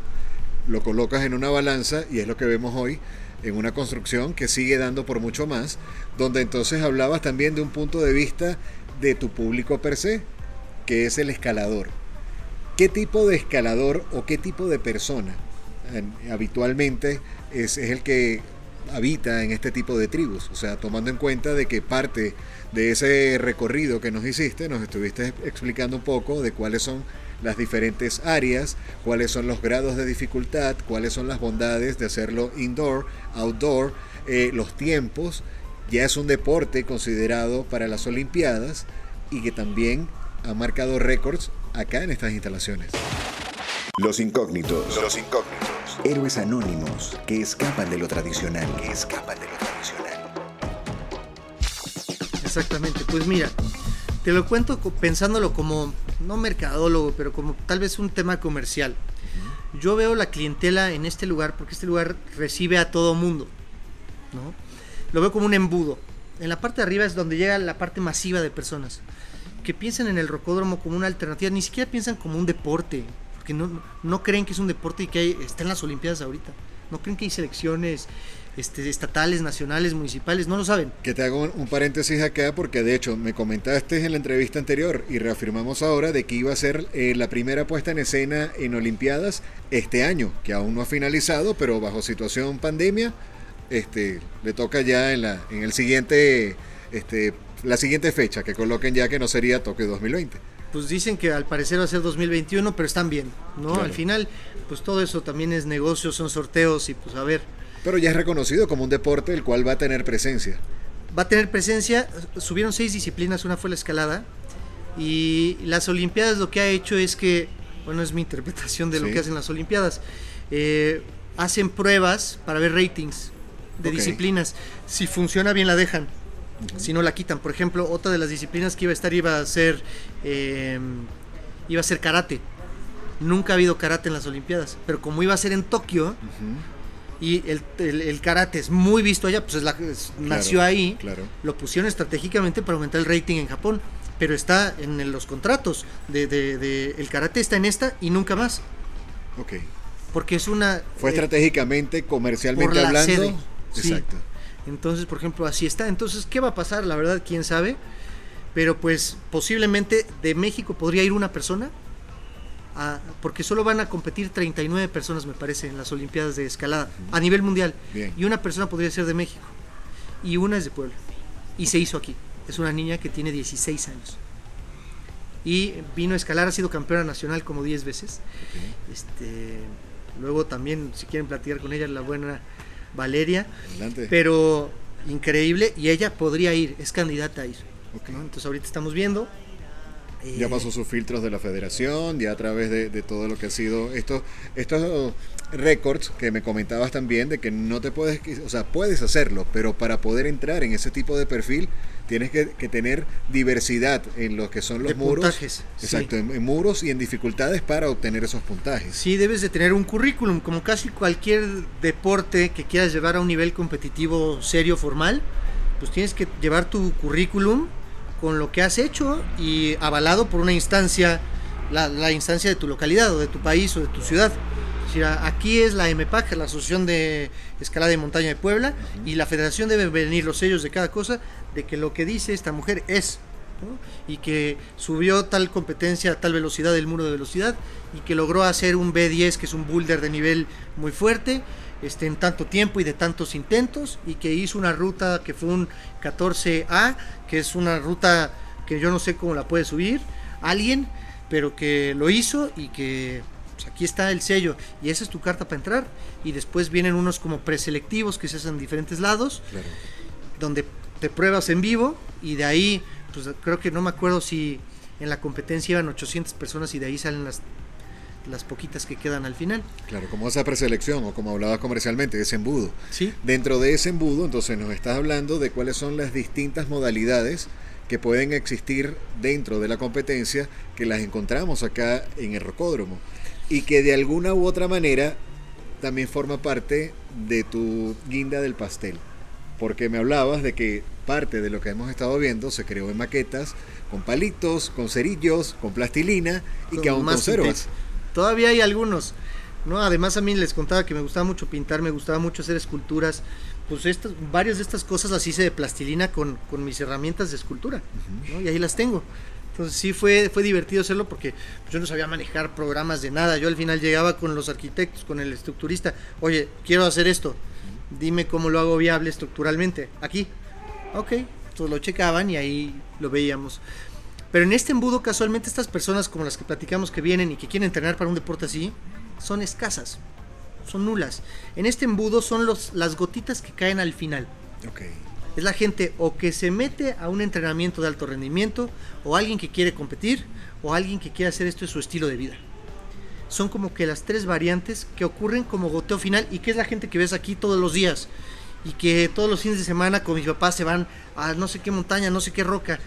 lo colocas en una balanza y es lo que vemos hoy en una construcción que sigue dando por mucho más, donde entonces hablabas también de un punto de vista de tu público per se, que es el escalador. ¿Qué tipo de escalador o qué tipo de persona eh, habitualmente es, el que habita en este tipo de tribus? O sea, tomando en cuenta de que parte de ese recorrido que nos hiciste, nos estuviste explicando un poco de cuáles son las diferentes áreas, cuáles son los grados de dificultad, cuáles son las bondades de hacerlo indoor, outdoor, eh, los tiempos, ya es un deporte considerado para las Olimpiadas y que también ha marcado récords acá en estas instalaciones. Los incógnitos. Los incógnitos. Héroes anónimos que escapan de lo tradicional. Que escapan de lo tradicional. Exactamente. Pues mira, te lo cuento pensándolo como, no mercadólogo, pero como tal vez un tema comercial. Yo veo la clientela en este lugar porque este lugar recibe a todo mundo. ¿no? lo veo como un embudo. En la parte de arriba es donde llega la parte masiva de personas que piensan en el rocódromo como una alternativa, ni siquiera piensan como un deporte, porque no, no creen que es un deporte y que hay, está en las Olimpiadas ahorita. No creen que hay selecciones este, estatales, nacionales, municipales, no lo saben. Que te hago un paréntesis acá porque de hecho me comentaste en la entrevista anterior y reafirmamos ahora de que iba a ser eh, la primera puesta en escena en Olimpiadas este año, que aún no ha finalizado, pero bajo situación pandemia este, le toca ya en, la, en el siguiente, este, la siguiente fecha que coloquen ya que no sería toque 2020. Pues dicen que al parecer va a ser 2021, pero están bien, ¿no? Al final, pues todo eso también es negocio, son sorteos y pues a ver. Pero ya es reconocido como un deporte el cual va a tener presencia. Va a tener presencia, subieron seis disciplinas, una fue la escalada, y las Olimpiadas lo que ha hecho es que, bueno, es mi interpretación de lo que hacen las Olimpiadas, eh, hacen pruebas para ver ratings de disciplinas. Si funciona bien la dejan, si no la quitan. Por ejemplo, otra de las disciplinas que iba a estar iba a ser em, iba a ser karate. Nunca ha habido karate en las Olimpiadas, pero como iba a ser en Tokio y el, karate es muy visto allá, pues nació ahí, lo pusieron estratégicamente para aumentar el rating en Japón, pero está en los contratos de, el karate está en esta y nunca más. Ok. Porque es una... Fue eh, estratégicamente, comercialmente hablando. Exacto. Entonces, por ejemplo, así está. Entonces, ¿qué va a pasar? La verdad, quién sabe. Pero pues posiblemente de México podría ir una persona. porque solo van a competir 39 personas, me parece, en las Olimpiadas de escalada a nivel mundial. Y una persona podría ser de México. Y una es de Puebla. Y se hizo aquí. Es una niña que tiene 16 años. Y vino a escalar, ha sido campeona nacional como 10 veces. Este, luego también, si quieren platicar con ella, la buena Valeria. Pero increíble y ella podría ir, es candidata a ir. Entonces ahorita estamos viendo. Ya pasó sus filtros de la federación, ya a través de, todo lo que ha sido esto, estos récords que me comentabas también de que no te puedes, o sea, puedes hacerlo, pero para poder entrar en ese tipo de perfil tienes que, tener diversidad en lo que son los muros. Puntajes, exacto, en, muros y en dificultades para obtener esos puntajes. Sí, debes de tener un currículum, como casi cualquier deporte que quieras llevar a un nivel competitivo serio, formal, pues tienes que llevar tu currículum con lo que has hecho y avalado por una instancia, la, instancia de tu localidad o de tu país o de tu ciudad. aquí es la MPAC, la Asociación de Escalada de Montaña de Puebla, y la federación debe venir los sellos de cada cosa de que lo que dice esta mujer es. y que subió tal competencia tal velocidad del muro de velocidad y que logró hacer un B10 que es un boulder de nivel muy fuerte este, en tanto tiempo y de tantos intentos y que hizo una ruta que fue un 14A, que es una ruta que yo no sé cómo la puede subir alguien, pero que lo hizo y que pues, aquí está el sello. Y esa es tu carta para entrar. Y después vienen unos como preselectivos que se hacen en diferentes lados, donde te pruebas en vivo y de ahí, pues creo que no me acuerdo si en la competencia iban 800 personas y de ahí salen las las poquitas que quedan al final. Claro, como esa preselección o como hablaba comercialmente, ese embudo. Sí. Dentro de ese embudo, entonces nos estás hablando de cuáles son las distintas modalidades que pueden existir dentro de la competencia que las encontramos acá en el rocódromo y que de alguna u otra manera también forma parte de tu guinda del pastel. Porque me hablabas de que parte de lo que hemos estado viendo se creó en maquetas con palitos, con cerillos, con plastilina y que aún conservas. Todavía hay algunos. ¿no? Además a mí les contaba que me gustaba mucho pintar, me gustaba mucho hacer esculturas. Pues estas, varias de estas cosas las hice de plastilina con, mis herramientas de escultura. Y ahí las tengo. Entonces sí fue, fue divertido hacerlo porque pues, yo no sabía manejar programas de nada. Yo al final llegaba con los arquitectos, con el estructurista. Oye, quiero hacer esto. Dime cómo lo hago viable estructuralmente. Aquí. Ok. Entonces lo checaban y ahí lo veíamos. Pero en este embudo, casualmente, estas personas como las que platicamos que vienen y que quieren entrenar para un deporte así, son escasas, son nulas. En este embudo son los, las gotitas que caen al final. Es la gente o que se mete a un entrenamiento de alto rendimiento, o alguien que quiere competir, o alguien que quiere hacer esto de su estilo de vida. Son como que las tres variantes que ocurren como goteo final y que es la gente que ves aquí todos los días y que todos los fines de semana con mis papás se van a no sé qué montaña, no sé qué roca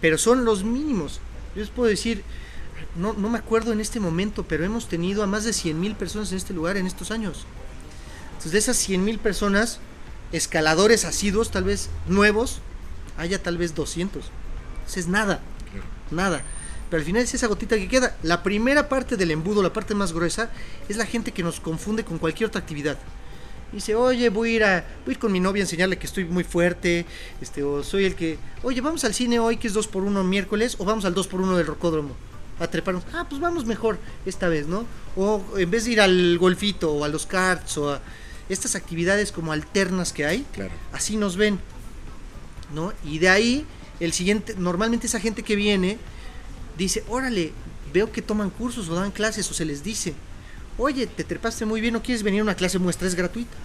pero son los mínimos. Yo les puedo decir, no, no me acuerdo en este momento, pero hemos tenido a más de 100 mil personas en este lugar en estos años. Entonces, de esas 100 mil personas, escaladores asiduos, tal vez nuevos, haya tal vez 200. Eso es nada, nada. Pero al final es esa gotita que queda. La primera parte del embudo, la parte más gruesa, es la gente que nos confunde con cualquier otra actividad dice, oye, voy a ir a, voy a ir con mi novia a enseñarle que estoy muy fuerte, este, o soy el que, oye, vamos al cine hoy que es 2 por 1 miércoles, o vamos al 2 por 1 del rocódromo a treparnos. Ah, pues vamos mejor esta vez, ¿no? O en vez de ir al golfito o a los karts o a estas actividades como alternas que hay, claro. así nos ven, ¿no? Y de ahí, el siguiente, normalmente esa gente que viene dice, órale, veo que toman cursos o dan clases o se les dice, oye, te trepaste muy bien, ¿no quieres venir a una clase muestra? Es gratuita.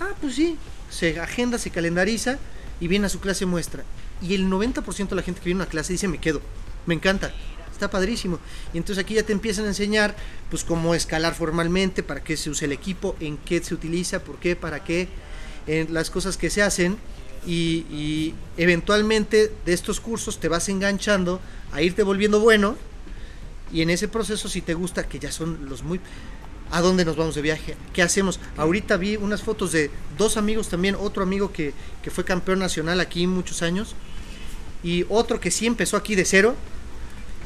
Ah, pues sí, se agenda, se calendariza y viene a su clase muestra. Y el 90% de la gente que viene a una clase dice, me quedo, me encanta, está padrísimo. Y entonces aquí ya te empiezan a enseñar, pues, cómo escalar formalmente, para qué se usa el equipo, en qué se utiliza, por qué, para qué, en las cosas que se hacen. Y, y eventualmente de estos cursos te vas enganchando a irte volviendo bueno y en ese proceso, si te gusta, que ya son los muy... ¿A dónde nos vamos de viaje? ¿Qué hacemos? Ahorita vi unas fotos de dos amigos también, otro amigo que, fue campeón nacional aquí muchos años y otro que sí empezó aquí de cero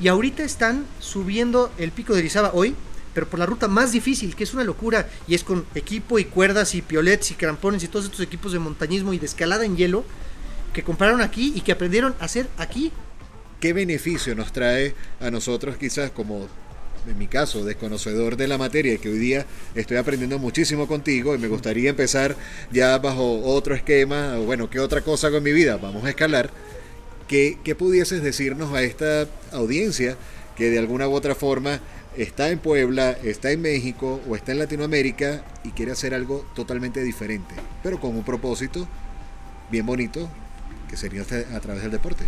y ahorita están subiendo el pico de Rizaba hoy, pero por la ruta más difícil, que es una locura, y es con equipo y cuerdas y piolets y crampones y todos estos equipos de montañismo y de escalada en hielo que compraron aquí y que aprendieron a hacer aquí ¿Qué beneficio nos trae a nosotros quizás como en mi caso, desconocedor de la materia, que hoy día estoy aprendiendo muchísimo contigo y me gustaría empezar ya bajo otro esquema, o bueno, ¿qué otra cosa hago en mi vida? Vamos a escalar. ¿Qué, ¿Qué pudieses decirnos a esta audiencia que de alguna u otra forma está en Puebla, está en México o está en Latinoamérica y quiere hacer algo totalmente diferente, pero con un propósito bien bonito, que sería a través del deporte?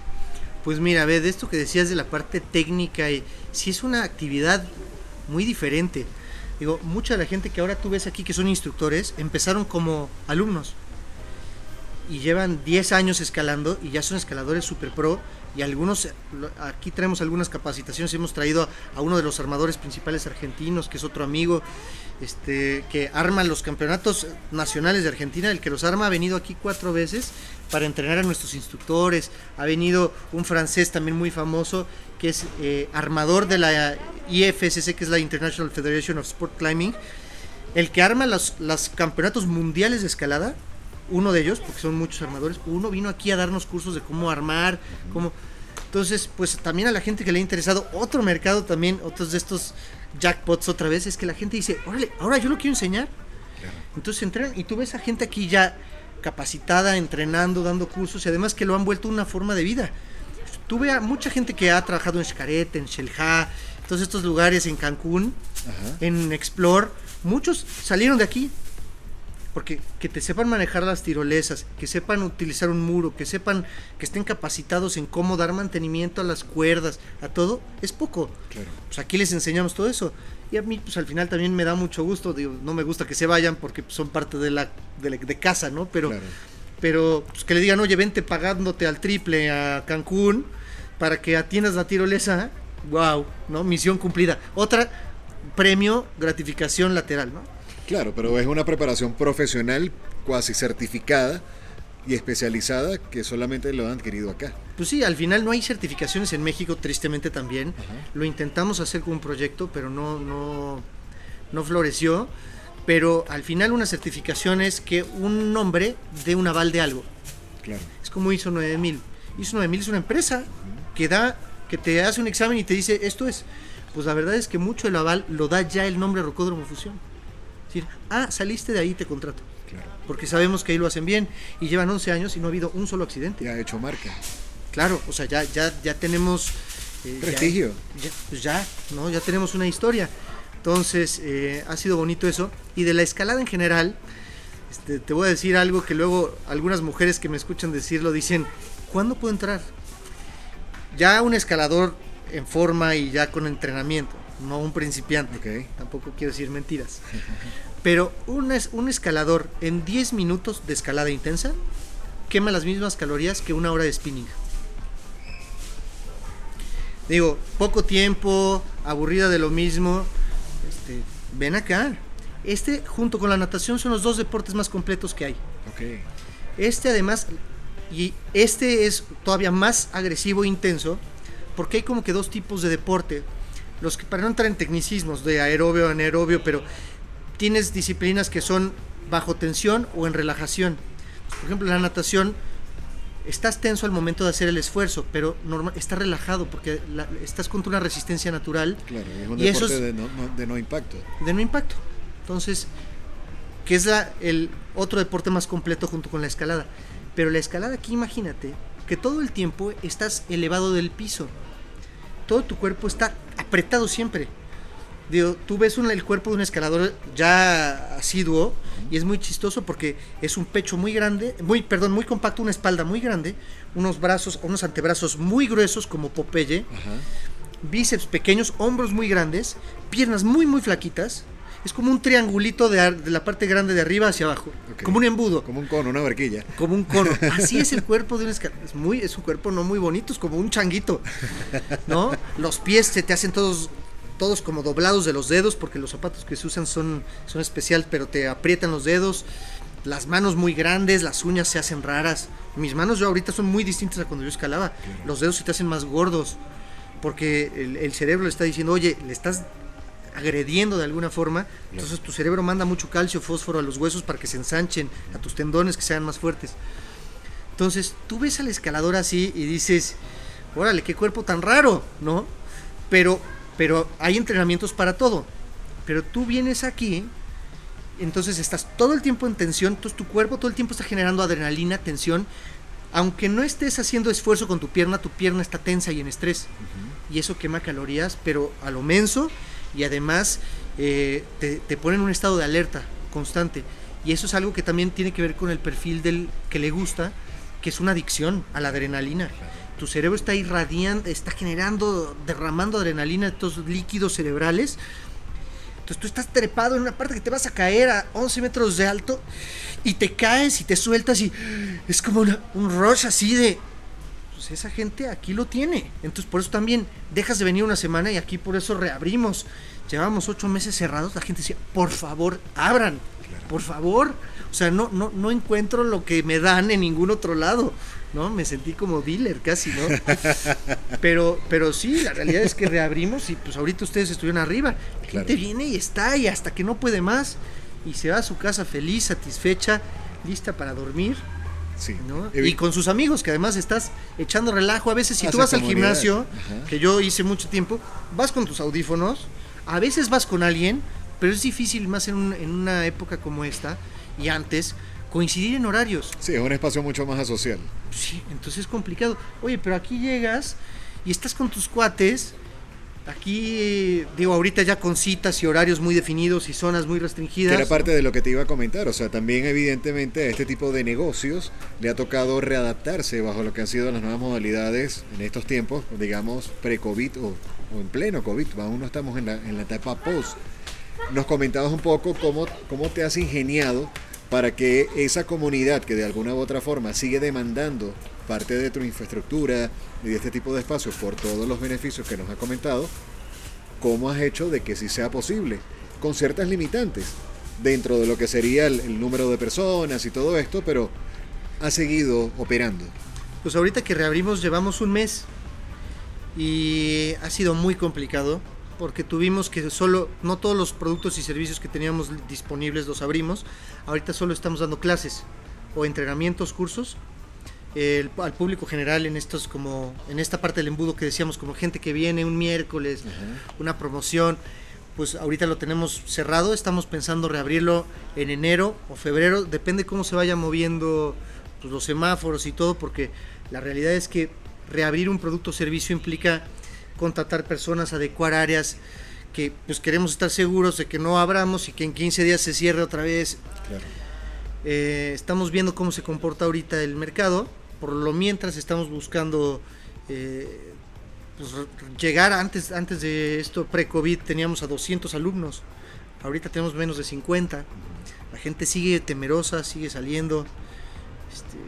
Pues mira, ve, de esto que decías de la parte técnica, y si es una actividad muy diferente. Digo, mucha de la gente que ahora tú ves aquí que son instructores empezaron como alumnos. y llevan 10 años escalando y ya son escaladores super pro y algunos, aquí traemos algunas capacitaciones, hemos traído a, uno de los armadores principales argentinos, que es otro amigo, este, que arma los campeonatos nacionales de Argentina, el que los arma ha venido aquí cuatro veces para entrenar a nuestros instructores, ha venido un francés también muy famoso, que es eh, armador de la IFSC, que es la International Federation of Sport Climbing, el que arma los, los campeonatos mundiales de escalada, uno de ellos, porque son muchos armadores, uno vino aquí a darnos cursos de cómo armar, cómo... Entonces, pues también a la gente que le ha interesado, otro mercado también, otros de estos jackpots otra vez, es que la gente dice, órale, ahora yo lo quiero enseñar. Entonces entrenan y tú ves a gente aquí ya capacitada, entrenando, dando cursos y además que lo han vuelto una forma de vida. Tuve a mucha gente que ha trabajado en Xcaret, en Xelha, todos estos lugares en Cancún, en Explore, muchos salieron de aquí, porque que te sepan manejar las tirolesas, que sepan utilizar un muro, que sepan que estén capacitados en cómo dar mantenimiento a las cuerdas, a todo, es poco. Pues aquí les enseñamos todo eso. Y a mí, pues al final también me da mucho gusto, digo, no me gusta que se vayan porque son parte de la de, casa, ¿no? Pero, pero pues que le digan, oye, vente pagándote al triple a Cancún para que atiendas la tirolesa, wow, ¿no? Misión cumplida. Otra, premio, gratificación lateral, ¿no? Claro, pero es una preparación profesional cuasi certificada y especializada que solamente lo han adquirido acá. Pues sí, al final no hay certificaciones en México, tristemente también. Lo intentamos hacer con un proyecto, pero no, no, no floreció. Pero al final una certificación es que un nombre dé un aval de algo. Claro. Es como ISO 9000. ISO 9000 es una empresa que da, que te hace un examen y te dice esto es. Pues la verdad es que mucho el aval lo da ya el nombre Rocódromo Fusión decir, ah, saliste de ahí, te contrato. Porque sabemos que ahí lo hacen bien y llevan 11 años y no ha habido un solo accidente. Ya ha hecho marca. Claro, o sea, ya, ya, ya tenemos... Eh, Prestigio. Ya, pues ya, ¿no? Ya tenemos una historia. Entonces, eh, ha sido bonito eso. Y de la escalada en general, este, te voy a decir algo que luego algunas mujeres que me escuchan decirlo dicen, ¿cuándo puedo entrar? Ya un escalador en forma y ya con entrenamiento no un principiante. Tampoco quiero decir mentiras. Pero un, un escalador en 10 minutos de escalada intensa quema las mismas calorías que una hora de spinning. Digo, poco tiempo, aburrida de lo mismo. Este, ven acá. Este, junto con la natación, son los dos deportes más completos que hay. Este, además, y este es todavía más agresivo e intenso, porque hay como que dos tipos de deporte los que para no entrar en tecnicismos de aerobio, anaerobio, pero tienes disciplinas que son bajo tensión o en relajación. Por ejemplo, la natación estás tenso al momento de hacer el esfuerzo, pero normal, estás relajado porque estás contra una resistencia natural. Claro, es un deporte de, no, impacto. De no impacto. Entonces, que es la, el otro deporte más completo junto con la escalada. Pero la escalada aquí, imagínate, que todo el tiempo estás elevado del piso todo tu cuerpo está apretado siempre. Digo, tú ves el cuerpo de un escalador ya asiduo y es muy chistoso porque es un pecho muy grande, muy, perdón, muy compacto, una espalda muy grande, unos brazos, unos antebrazos muy gruesos como Popeye, bíceps pequeños, hombros muy grandes, piernas muy, muy flaquitas. Es como un triangulito de, la parte grande de arriba hacia abajo, como un embudo. Como un cono, una barquilla. Como un cono. Así es el cuerpo de un escalador. Es, muy, es un cuerpo no muy bonito, es como un changuito. ¿No? Los pies se te hacen todos todos como doblados de los dedos porque los zapatos que se usan son, son especiales, pero te aprietan los dedos. Las manos muy grandes, las uñas se hacen raras. Mis manos yo ahorita son muy distintas a cuando yo escalaba. Los dedos se te hacen más gordos porque el, el cerebro le está diciendo, oye, le estás agrediendo de alguna forma, entonces tu cerebro manda mucho calcio, fósforo a los huesos para que se ensanchen, a tus tendones que sean más fuertes. Entonces tú ves al escalador así y dices, órale, qué cuerpo tan raro, ¿no? Pero, pero hay entrenamientos para todo. Pero tú vienes aquí, entonces estás todo el tiempo en tensión, entonces tu cuerpo todo el tiempo está generando adrenalina, tensión. Aunque no estés haciendo esfuerzo con tu pierna, tu pierna está tensa y en estrés. Y eso quema calorías, pero a lo menso y además eh, te, te pone en un estado de alerta constante. Y eso es algo que también tiene que ver con el perfil del que le gusta, que es una adicción a la adrenalina. Tu cerebro está irradiando, está generando, derramando adrenalina, estos líquidos cerebrales. Entonces tú estás trepado en una parte que te vas a caer a 11 metros de alto y te caes y te sueltas y es como un rush así de... Esa gente aquí lo tiene. Entonces por eso también dejas de venir una semana y aquí por eso reabrimos. Llevábamos ocho meses cerrados, la gente decía, por favor, abran, por favor. O sea, no, no, no encuentro lo que me dan en ningún otro lado. ¿no? Me sentí como dealer casi, ¿no? Pero, pero sí, la realidad es que reabrimos y pues ahorita ustedes estuvieron arriba. La gente viene y está y hasta que no puede más y se va a su casa feliz, satisfecha, lista para dormir. Sí. ¿no? Y con sus amigos, que además estás echando relajo. A veces, si tú vas al gimnasio, que yo hice mucho tiempo, vas con tus audífonos, a veces vas con alguien, pero es difícil más en, en una época como esta y antes coincidir en horarios. Sí, es un espacio mucho más asocial. Sí, entonces es complicado. Oye, pero aquí llegas y estás con tus cuates. Aquí, digo, ahorita ya con citas y horarios muy definidos y zonas muy restringidas. Era parte de lo que te iba a comentar. O sea, también evidentemente a este tipo de negocios le ha tocado readaptarse bajo lo que han sido las nuevas modalidades en estos tiempos, digamos, pre-COVID o, en pleno COVID. Aún no estamos en la, en la etapa post. Nos comentabas un poco cómo, cómo te has ingeniado para que esa comunidad que de alguna u otra forma sigue demandando parte de tu infraestructura y de este tipo de espacios por todos los beneficios que nos ha comentado, ¿cómo has hecho de que sí sea posible? Con ciertas limitantes dentro de lo que sería el, número de personas y todo esto, pero ha seguido operando. Pues ahorita que reabrimos llevamos un mes y ha sido muy complicado porque tuvimos que solo, no todos los productos y servicios que teníamos disponibles los abrimos, ahorita solo estamos dando clases o entrenamientos, cursos al público general en estos como en esta parte del embudo que decíamos como gente que viene un miércoles, una promoción, pues ahorita lo tenemos cerrado, estamos pensando reabrirlo en enero o febrero, depende cómo se vaya moviendo pues, los semáforos y todo, porque la realidad es que reabrir un producto o servicio implica contratar personas, adecuar áreas que pues queremos estar seguros de que no abramos y que en 15 días se cierre otra vez. Eh, estamos viendo cómo se comporta ahorita el mercado. Por lo mientras estamos buscando eh, pues, llegar antes, antes de esto pre-COVID teníamos a 200 alumnos. Ahorita tenemos menos de 50. La gente sigue temerosa, sigue saliendo. Este,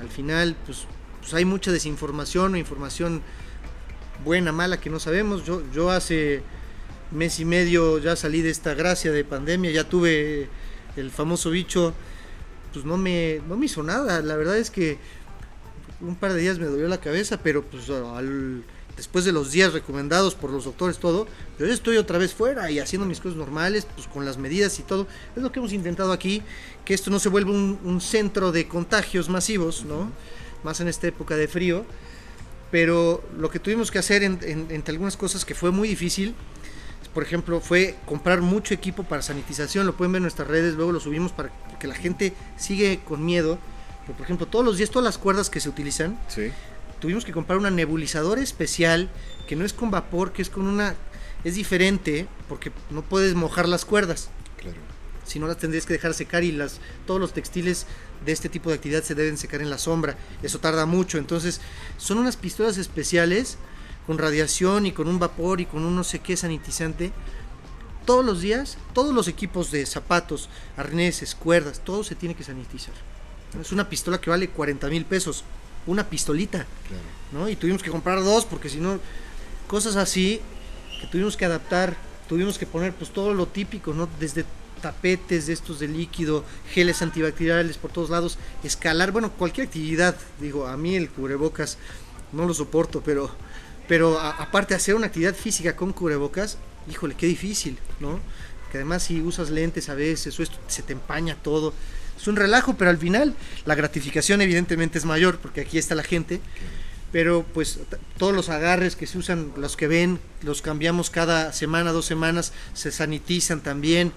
al final, pues, pues hay mucha desinformación o información buena, mala, que no sabemos. Yo, yo hace mes y medio ya salí de esta gracia de pandemia, ya tuve el famoso bicho, pues no me, no me hizo nada. La verdad es que un par de días me dolió la cabeza, pero pues al, después de los días recomendados por los doctores, todo, yo estoy otra vez fuera y haciendo mis cosas normales, pues con las medidas y todo. Es lo que hemos intentado aquí, que esto no se vuelva un, centro de contagios masivos, ¿no? Más en esta época de frío pero lo que tuvimos que hacer entre algunas cosas que fue muy difícil, por ejemplo, fue comprar mucho equipo para sanitización, lo pueden ver en nuestras redes, luego lo subimos para que la gente sigue con miedo. Por ejemplo, todos los días, todas las cuerdas que se utilizan, tuvimos que comprar una nebulizadora especial que no es con vapor, que es con una... Es diferente porque no puedes mojar las cuerdas. Claro. Si no las tendrías que dejar secar y las, todos los textiles de este tipo de actividad se deben secar en la sombra. Eso tarda mucho. Entonces, son unas pistolas especiales con radiación y con un vapor y con un no sé qué sanitizante. Todos los días, todos los equipos de zapatos, arneses, cuerdas, todo se tiene que sanitizar. Es una pistola que vale 40 mil pesos. Una pistolita. ¿no? Y tuvimos que comprar dos porque si no, cosas así que tuvimos que adaptar. Tuvimos que poner pues todo lo típico, ¿no? Desde tapetes de estos de líquido, geles antibacteriales por todos lados, escalar, bueno, cualquier actividad, digo, a mí el cubrebocas no lo soporto, pero, pero aparte hacer una actividad física con cubrebocas, híjole, qué difícil, ¿no? Que además si usas lentes a veces o esto se te empaña todo, es un relajo, pero al final la gratificación evidentemente es mayor porque aquí está la gente. Pero pues todos los agarres que se usan, los que ven, los cambiamos cada semana, dos semanas, se sanitizan también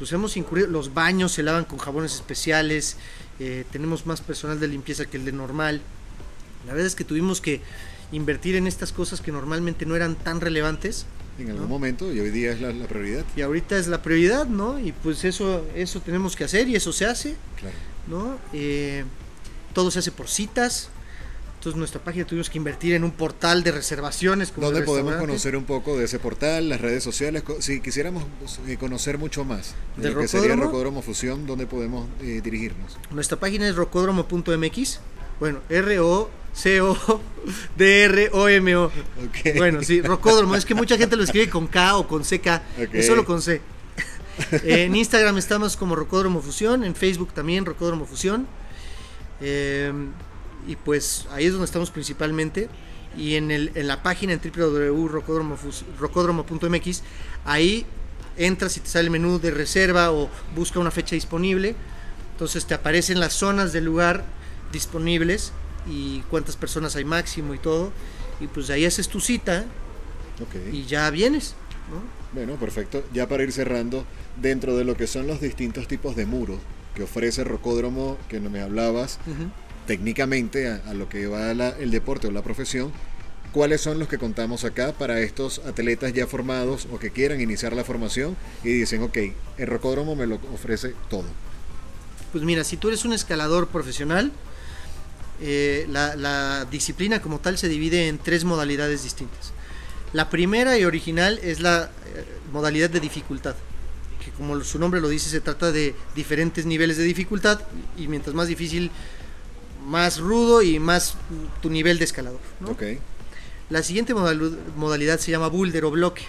pues hemos incurrido, los baños se lavan con jabones especiales, eh, tenemos más personal de limpieza que el de normal. La verdad es que tuvimos que invertir en estas cosas que normalmente no eran tan relevantes. En algún momento y hoy día es la, prioridad. Y ahorita es la prioridad, ¿no? Y pues eso, eso tenemos que hacer y eso se hace, claro. ¿no? Eh, todo se hace por citas, Entonces nuestra página tuvimos que invertir en un portal de reservaciones. Como ¿Dónde podemos conocer un poco de ese portal, las redes sociales? Si quisiéramos eh, conocer mucho más de, lo que sería Rocódromo Fusión, ¿dónde podemos eh, dirigirnos? Nuestra página es rocódromo.mx. Bueno, R-O-C-O-D-R-O-M-O. Bueno, sí, Rocódromo. Es que mucha gente lo escribe con K o con CK. Es solo con C. en Instagram estamos como Rocódromo Fusión. En Facebook también Rocódromo Fusión. Eh, y pues ahí es donde estamos principalmente. Y en, el, en la página en www.rocódromo.mx, ahí entras y te sale el menú de reserva o busca una fecha disponible. Entonces te aparecen las zonas del lugar disponibles y cuántas personas hay máximo y todo. Y pues ahí haces tu cita y ya vienes. Bueno, perfecto. Ya para ir cerrando, dentro de lo que son los distintos tipos de muros que ofrece Rocódromo, que no me hablabas, técnicamente a, lo que va el deporte o la profesión, cuáles son los que contamos acá para estos atletas ya formados o que quieran iniciar la formación y dicen, ok, el rocódromo me lo ofrece todo. Pues mira, si tú eres un escalador profesional, eh, la, disciplina como tal se divide en tres modalidades distintas. La primera y original es la eh, modalidad de dificultad, que como su nombre lo dice, se trata de diferentes niveles de dificultad y mientras más difícil más rudo y más tu nivel de escalador. La siguiente modalidad se llama boulder o bloque,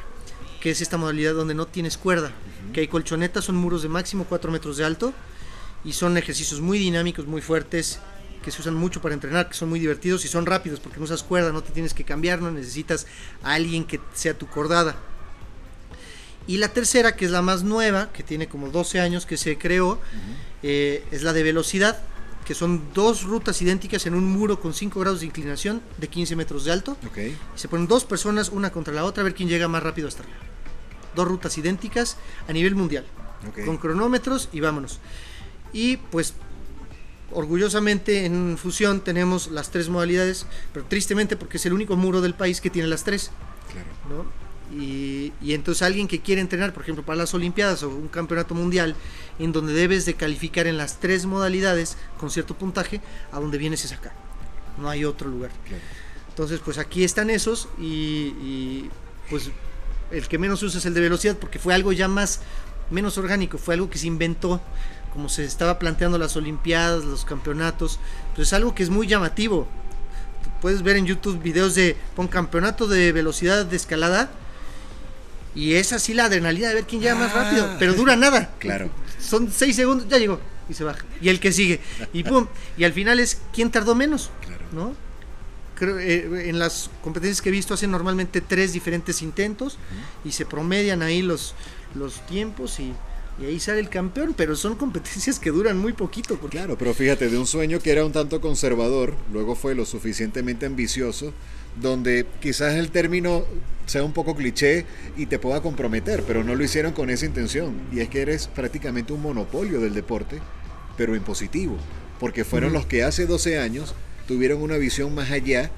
que es esta modalidad donde no tienes cuerda, que hay colchonetas, son muros de máximo 4 metros de alto y son ejercicios muy dinámicos, muy fuertes, que se usan mucho para entrenar, que son muy divertidos y son rápidos porque no usas cuerda, no te tienes que cambiar, no necesitas a alguien que sea tu cordada. Y la tercera, que es la más nueva, que tiene como 12 años que se creó, eh, es la de velocidad, que son dos rutas idénticas en un muro con 5 grados de inclinación de 15 metros de alto. Okay. se ponen dos personas una contra la otra a ver quién llega más rápido hasta arriba. Dos rutas idénticas a nivel mundial. Con cronómetros y vámonos. Y pues orgullosamente en fusión tenemos las tres modalidades, pero tristemente porque es el único muro del país que tiene las tres. Claro. ¿no? Y, entonces alguien que quiere entrenar, por ejemplo, para las Olimpiadas o un campeonato mundial, en donde debes de calificar en las tres modalidades con cierto puntaje, a donde vienes es acá. No hay otro lugar. Entonces, pues aquí están esos y, pues el que menos usa es el de velocidad porque fue algo ya más, menos orgánico, fue algo que se inventó como se estaba planteando las Olimpiadas, los campeonatos, pues es algo que es muy llamativo. Puedes ver en YouTube videos de pon campeonato de velocidad de escalada y es así la adrenalina de ver quién llega más rápido, ah. pero dura nada. Claro. Son seis segundos, ya llegó y se baja. Y el que sigue. Y pum. Y al final es quién tardó menos. Claro. ¿No? Creo, eh, en las competencias que he visto hacen normalmente tres diferentes intentos y se promedian ahí los, los tiempos y, y, ahí sale el campeón, pero son competencias que duran muy poquito. Claro, pero fíjate, de un sueño que era un tanto conservador, luego fue lo suficientemente ambicioso donde quizás el término sea un poco cliché y te pueda comprometer, pero no lo hicieron con esa intención. Y es que eres prácticamente un monopolio del deporte, pero impositivo, porque fueron los que hace 12 años tuvieron una visión más allá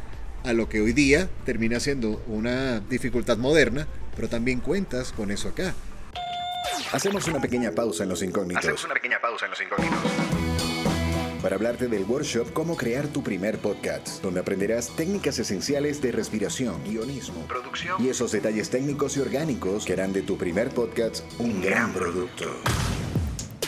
a lo que hoy día termina siendo una dificultad moderna, pero también cuentas con eso acá. Hacemos una pequeña pausa en los incógnitos. Hacemos una pequeña pausa en los incógnitos para hablarte del workshop Cómo crear tu primer podcast, donde aprenderás técnicas esenciales de respiración, guionismo, producción y esos detalles técnicos y orgánicos que harán de tu primer podcast un gran producto.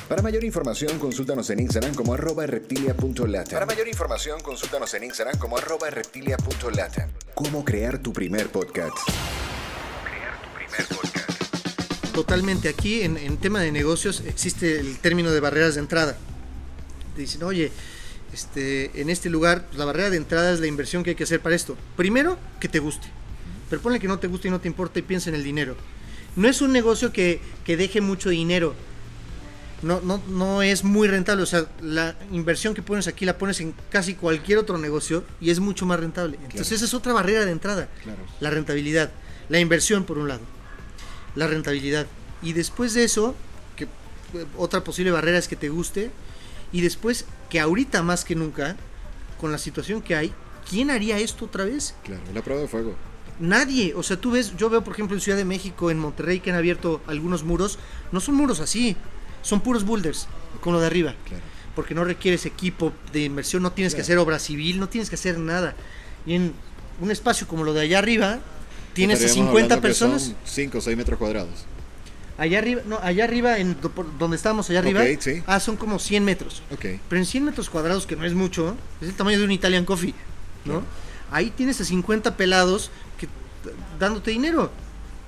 Para mayor información, consúltanos en Instagram como arroba reptilia.lata. Para mayor información, consúltanos en Instagram como arroba reptilia.lata. Cómo crear tu primer podcast. Crear tu primer podcast. Totalmente. Aquí en, en tema de negocios existe el término de barreras de entrada te dicen, oye, este, en este lugar, pues, la barrera de entrada es la inversión que hay que hacer para esto. Primero, que te guste. Pero ponle que no te guste y no te importa y piensa en el dinero. No es un negocio que, deje mucho dinero. No, no, no es muy rentable. O sea, la inversión que pones aquí la pones en casi cualquier otro negocio y es mucho más rentable. Entonces esa es otra barrera de entrada. La rentabilidad. La inversión por un lado. La rentabilidad. Y después de eso, que otra posible barrera es que te guste y después, que ahorita más que nunca, con la situación que hay, ¿quién haría esto otra vez? Claro, la prueba de fuego. Nadie, o sea, tú ves, yo veo por ejemplo en Ciudad de México, en Monterrey, que han abierto algunos muros, no son muros así, son puros boulders, con lo de arriba. porque no requieres equipo de inversión, no tienes que hacer obra civil, no tienes que hacer nada. Y en un espacio como lo de allá arriba, tienes a 50 personas. 5 o 6 metros cuadrados. Allá arriba, no, allá arriba, en donde estábamos allá arriba, ah, son como 100 metros. Pero en 100 metros cuadrados, que no es mucho, es el tamaño de un Italian Coffee, ¿no? Ahí tienes a 50 pelados que dándote dinero.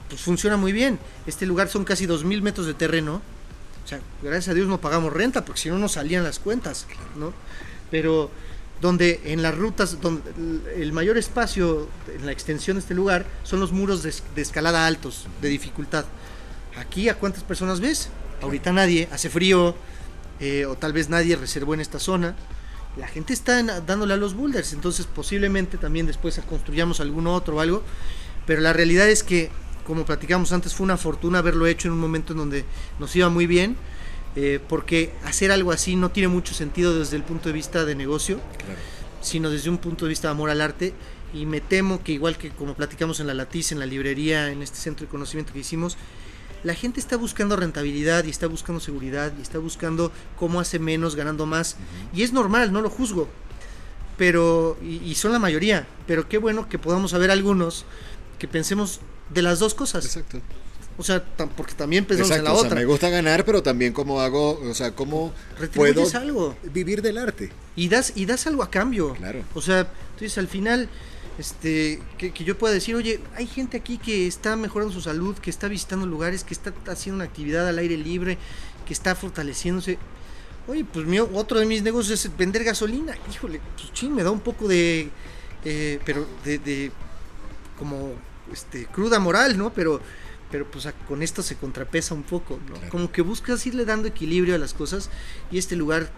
Pues funciona muy bien. Este lugar son casi 2.000 metros de terreno. O sea, gracias a Dios no pagamos renta, porque si no nos salían las cuentas, ¿no? Pero donde en las rutas, donde el mayor espacio en la extensión de este lugar son los muros de, escalada altos, de dificultad. Aquí, ¿a cuántas personas ves? Ahorita nadie, hace frío, eh, o tal vez nadie reservó en esta zona. La gente está dándole a los boulders, entonces posiblemente también después construyamos alguno otro o algo. Pero la realidad es que, como platicamos antes, fue una fortuna haberlo hecho en un momento en donde nos iba muy bien eh, porque hacer algo así no tiene mucho sentido desde el punto de vista de negocio, sino desde un punto de vista de amor al arte. Y me temo que igual que como platicamos en la Latiz, en la librería, en este centro de conocimiento que hicimos, la gente está buscando rentabilidad y está buscando seguridad y está buscando cómo hace menos ganando más. Y es normal, no lo juzgo. Pero, y, y, son la mayoría, pero qué bueno que podamos haber algunos que pensemos de las dos cosas. Exacto. O sea, porque también pensamos en la otra. me gusta ganar, pero también cómo hago, o sea, cómo puedo algo. vivir del arte. Y das, y das algo a cambio. Claro. O sea, entonces al final, este, que, yo pueda decir, oye, hay gente aquí que está mejorando su salud, que está visitando lugares, que está haciendo una actividad al aire libre, que está fortaleciéndose. Oye, pues mío, otro de mis negocios es vender gasolina. Híjole, pues ching, me da un poco de, eh, pero de, de, como, este, cruda moral, ¿no? Pero pero pues con esto se contrapesa un poco, ¿no? Como que buscas irle dando equilibrio a las cosas y este lugar,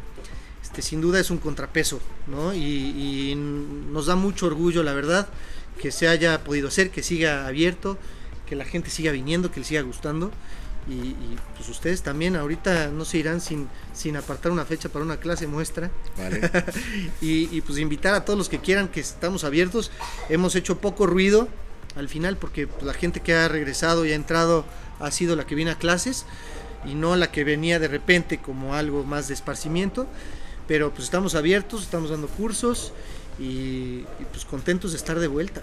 este, sin duda es un contrapeso, ¿no? Y, nos da mucho orgullo, la verdad, que se haya podido hacer, que siga abierto, que la gente siga viniendo, que le siga gustando. Y, pues ustedes también ahorita no se irán sin, sin apartar una fecha para una clase muestra. Vale. y, y pues invitar a todos los que quieran que estamos abiertos. Hemos hecho poco ruido, al final porque la gente que ha regresado y ha entrado ha sido la que viene a clases y no la que venía de repente como algo más de esparcimiento. Pero pues estamos abiertos, estamos dando cursos y, pues contentos de estar de vuelta,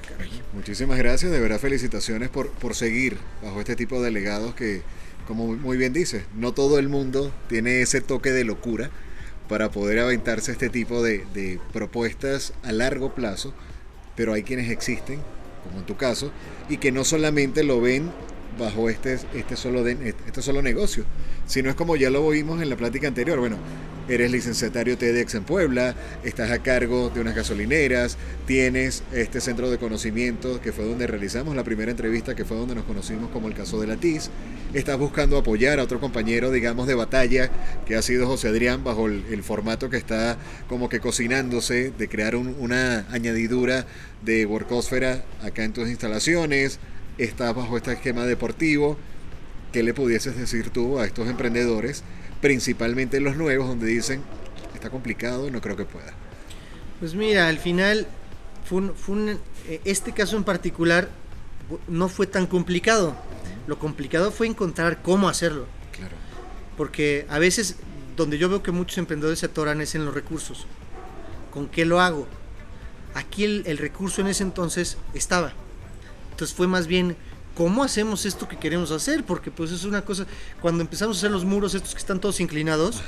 Muchísimas gracias, de verdad felicitaciones por, por seguir bajo este tipo de legados que, como muy bien dice, no todo el mundo tiene ese toque de locura para poder aventarse este tipo de propuestas a largo plazo, pero hay quienes existen como en tu caso, y que no solamente lo ven bajo este, este, solo, este solo negocio, sino es como ya lo vimos en la plática anterior, bueno, eres licenciatario TEDx en Puebla, estás a cargo de unas gasolineras, tienes este centro de conocimiento que fue donde realizamos la primera entrevista, que fue donde nos conocimos como el caso de la TIS, estás buscando apoyar a otro compañero, digamos, de batalla, que ha sido José Adrián, bajo el, formato que está como que cocinándose, de crear una añadidura de workosfera acá en tus instalaciones, estás bajo este esquema deportivo, ¿qué le pudieses decir tú a estos emprendedores? principalmente los nuevos, donde dicen, está complicado, no creo que pueda. Pues mira, al final, fue fue eh, este caso en particular no fue tan complicado. Lo complicado fue encontrar cómo hacerlo. Claro. Porque a veces, donde yo veo que muchos emprendedores se atoran es en los recursos. ¿Con qué lo hago? Aquí el, el recurso en ese entonces estaba. Entonces fue más bien ¿cómo hacemos esto que queremos hacer? Porque pues es una cosa, cuando empezamos a hacer los muros estos que están todos inclinados,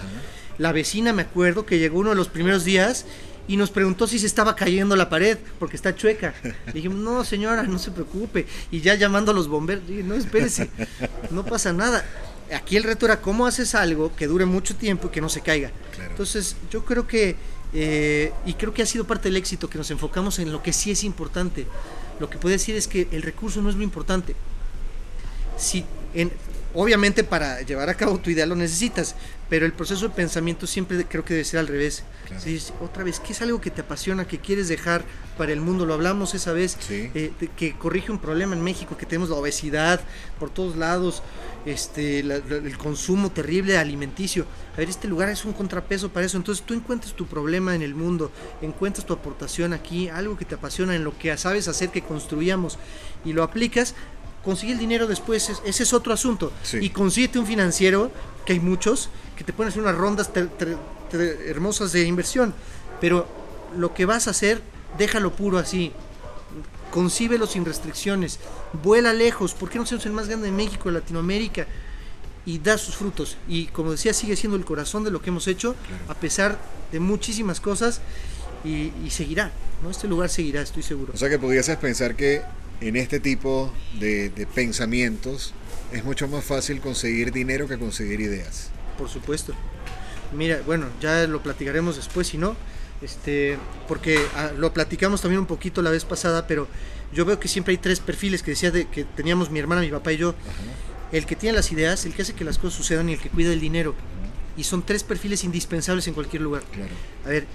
la vecina me acuerdo que llegó uno de los primeros días y nos preguntó si se estaba cayendo la pared porque está chueca. Le dijimos, no señora, no se preocupe. Y ya llamando a los bomberos, dije, no espérese, no pasa nada. Aquí el reto era cómo haces algo que dure mucho tiempo y que no se caiga. Entonces yo creo que, eh, y creo que ha sido parte del éxito, que nos enfocamos en lo que sí es importante. Lo que puedo decir es que el recurso no es lo importante. Si en, obviamente para llevar a cabo tu idea lo necesitas, pero el proceso de pensamiento siempre creo que debe ser al revés. otra vez, ¿qué es algo que te apasiona, que quieres dejar para el mundo? Lo hablamos esa vez, eh, que corrige un problema en México, que tenemos la obesidad por todos lados, este, el consumo terrible alimenticio. A ver, este lugar es un contrapeso para eso. Entonces tú encuentras tu problema en el mundo, encuentras tu aportación aquí, algo que te apasiona en lo que sabes hacer, que construíamos, y lo aplicas conseguir el dinero después, ese es otro asunto. Y consíguete un financiero, que hay muchos, que te ponen unas rondas hermosas de inversión, pero lo que vas a hacer, déjalo puro así. Concíbelo sin restricciones. Vuela lejos. ¿Por qué no somos el más grande de México, de Latinoamérica? Y da sus frutos. Y como decía, sigue siendo el corazón de lo que hemos hecho, a pesar de muchísimas cosas. Y, seguirá. ¿no? Este lugar seguirá, estoy seguro. O sea que pudieses pensar que en este tipo de, de pensamientos es mucho más fácil conseguir dinero que conseguir ideas. Por supuesto. Mira, bueno, ya lo platicaremos después, si no, este, porque ah, lo platicamos también un poquito la vez pasada, pero yo veo que siempre hay tres perfiles que decía de, que teníamos mi hermana, mi papá y yo. El que tiene las ideas, el que hace que las cosas sucedan y el que cuida el dinero. Y son tres perfiles indispensables en cualquier lugar. A ver,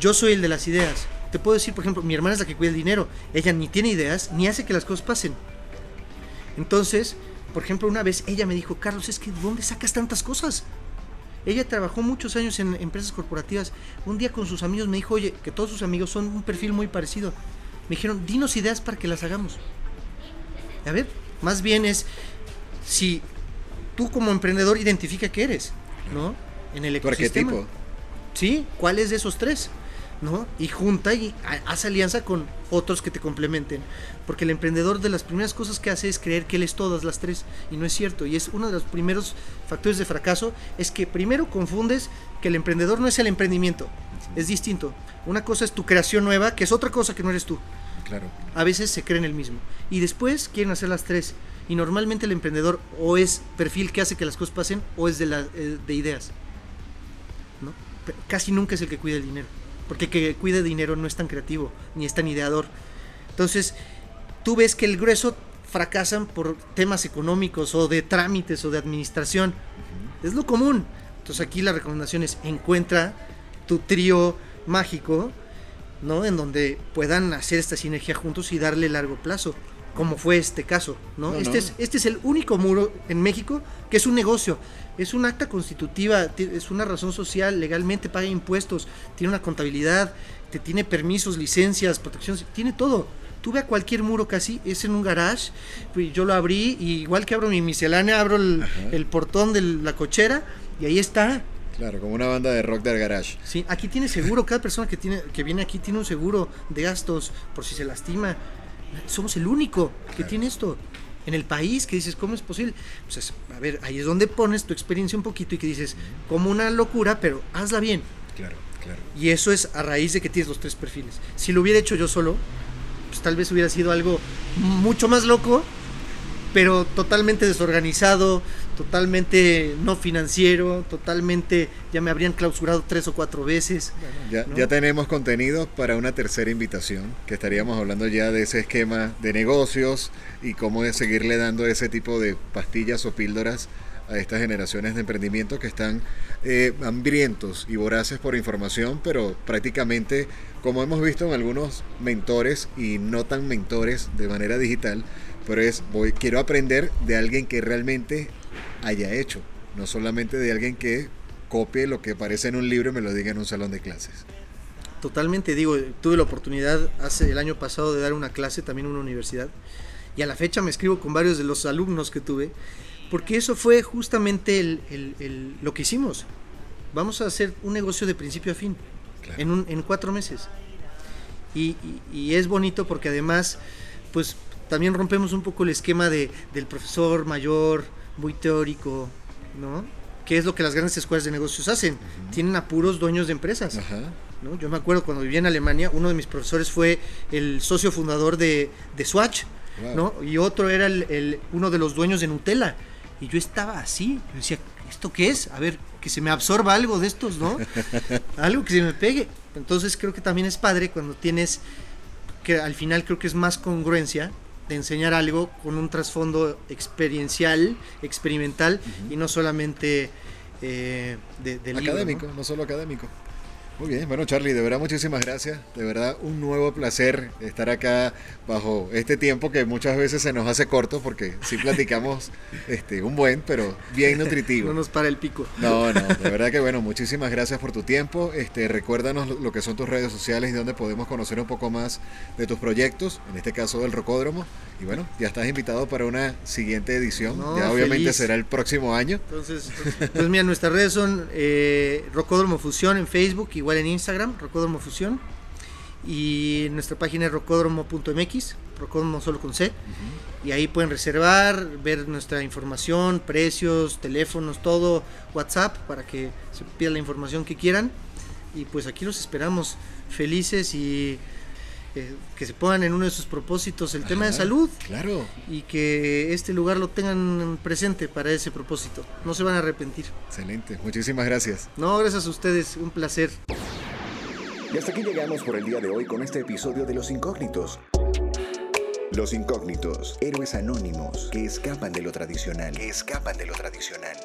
yo soy el de las ideas. Te puedo decir, por ejemplo, mi hermana es la que cuida el dinero. Ella ni tiene ideas, ni hace que las cosas pasen. Entonces, por ejemplo, una vez ella me dijo, Carlos, es que ¿dónde sacas tantas cosas? Ella trabajó muchos años en empresas corporativas. Un día con sus amigos me dijo, oye, que todos sus amigos son un perfil muy parecido. Me dijeron, dinos ideas para que las hagamos. A ver, más bien es si tú como emprendedor identifica qué eres, ¿no? En el ecosistema. ¿Por qué tipo? Sí, ¿cuál es de esos tres? ¿no? Y junta y hace alianza con otros que te complementen. Porque el emprendedor de las primeras cosas que hace es creer que él es todas las tres. Y no es cierto. Y es uno de los primeros factores de fracaso. Es que primero confundes que el emprendedor no es el emprendimiento. Es distinto. Una cosa es tu creación nueva, que es otra cosa que no eres tú. Claro. A veces se creen el mismo. Y después quieren hacer las tres. Y normalmente el emprendedor o es perfil que hace que las cosas pasen o es de, la, eh, de ideas. ¿no? Casi nunca es el que cuida el dinero. Porque que cuide dinero no es tan creativo, ni es tan ideador. Entonces, tú ves que el grueso fracasan por temas económicos o de trámites o de administración. Es lo común. Entonces aquí la recomendación es encuentra tu trío mágico, ¿no? En donde puedan hacer esta sinergia juntos y darle largo plazo, como fue este caso, ¿no? este, Es, este es el único muro en México que es un negocio es un acta constitutiva, es una razón social, legalmente paga impuestos, tiene una contabilidad, te tiene permisos, licencias, protecciones, tiene todo. Tú ve a cualquier muro casi, es en un garage, pues yo lo abrí, y igual que abro mi miscelánea, abro el, portón de la cochera y ahí está. Claro, como una banda de rock del garage. Sí, aquí tiene seguro, cada persona que, tiene, que viene aquí tiene un seguro de gastos por si se lastima. Somos el único que tiene esto en el país que dices, ¿cómo es posible? Pues a ver, ahí es donde pones tu experiencia un poquito y que dices, como una locura, pero hazla bien. Claro, claro. Y eso es a raíz de que tienes los tres perfiles. Si lo hubiera hecho yo solo, pues tal vez hubiera sido algo mucho más loco, pero totalmente desorganizado, totalmente no financiero, totalmente ya me habrían clausurado tres o cuatro veces. ya, ya, tenemos contenido para una tercera invitación, que estaríamos hablando ya de ese esquema de negocios y cómo de seguirle dando ese tipo de pastillas o píldoras a estas generaciones de emprendimiento que están eh, hambrientos y voraces por información, pero prácticamente, como hemos visto en algunos mentores y no tan mentores de manera digital, pero es, voy, quiero aprender de alguien que realmente haya hecho, no solamente de alguien que copie lo que aparece en un libro y me lo diga en un salón de clases. Totalmente, digo, tuve la oportunidad hace el año pasado de dar una clase también en una universidad y a la fecha me escribo con varios de los alumnos que tuve, porque eso fue justamente lo que hicimos. Vamos a hacer un negocio de principio a fin, en, un, en cuatro meses. Y, y, es bonito porque además, pues también rompemos un poco el esquema de, del profesor mayor, muy teórico, ¿no? Que es lo que las grandes escuelas de negocios hacen. Tienen apuros dueños de empresas. ¿no? Yo me acuerdo cuando vivía en Alemania, uno de mis profesores fue el socio fundador de, de Swatch, ¿no? Y otro era el, uno de los dueños de Nutella. Y yo estaba así, yo decía, ¿esto qué es? A ver, que se me absorba algo de estos, ¿no? algo que se me pegue. Entonces creo que también es padre cuando tienes, que al final creo que es más congruencia de enseñar algo con un trasfondo experiencial, experimental y no solamente eh, de, académico, ¿no? solo académico. Muy bien, bueno Charlie, de verdad muchísimas gracias. De verdad un nuevo placer estar acá bajo este tiempo que muchas veces se nos hace corto porque sí platicamos este, un buen, pero bien nutritivo. No nos para el pico. No, no, de verdad que bueno, muchísimas gracias por tu tiempo. Este, recuérdanos lo que son tus redes sociales y donde podemos conocer un poco más de tus proyectos, en este caso del Rocódromo. Y bueno, ya estás invitado para una siguiente edición. ya obviamente será el próximo año. Entonces, pues mira, nuestras redes son eh, Rocódromo Fusión en Facebook, igual en Instagram, Rocódromo Fusión. Y nuestra página es rocódromo.mx, rocódromo solo con C. Y ahí pueden reservar, ver nuestra información, precios, teléfonos, todo, WhatsApp, para que se pida la información que quieran. Y pues aquí los esperamos felices y eh, que se pongan en uno de sus propósitos el tema de salud. Claro. Y que este lugar lo tengan presente para ese propósito. No se van a arrepentir. Excelente. Muchísimas gracias. No, gracias a ustedes. Un placer. Y hasta aquí llegamos por el día de hoy con este episodio de Los Incógnitos. Los Incógnitos, héroes anónimos que escapan de lo tradicional. Que escapan de lo tradicional.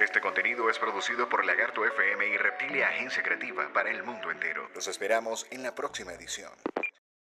Este contenido es producido por Lagarto FM y Reptilia Agencia Creativa para el mundo entero. Los esperamos en la próxima edición.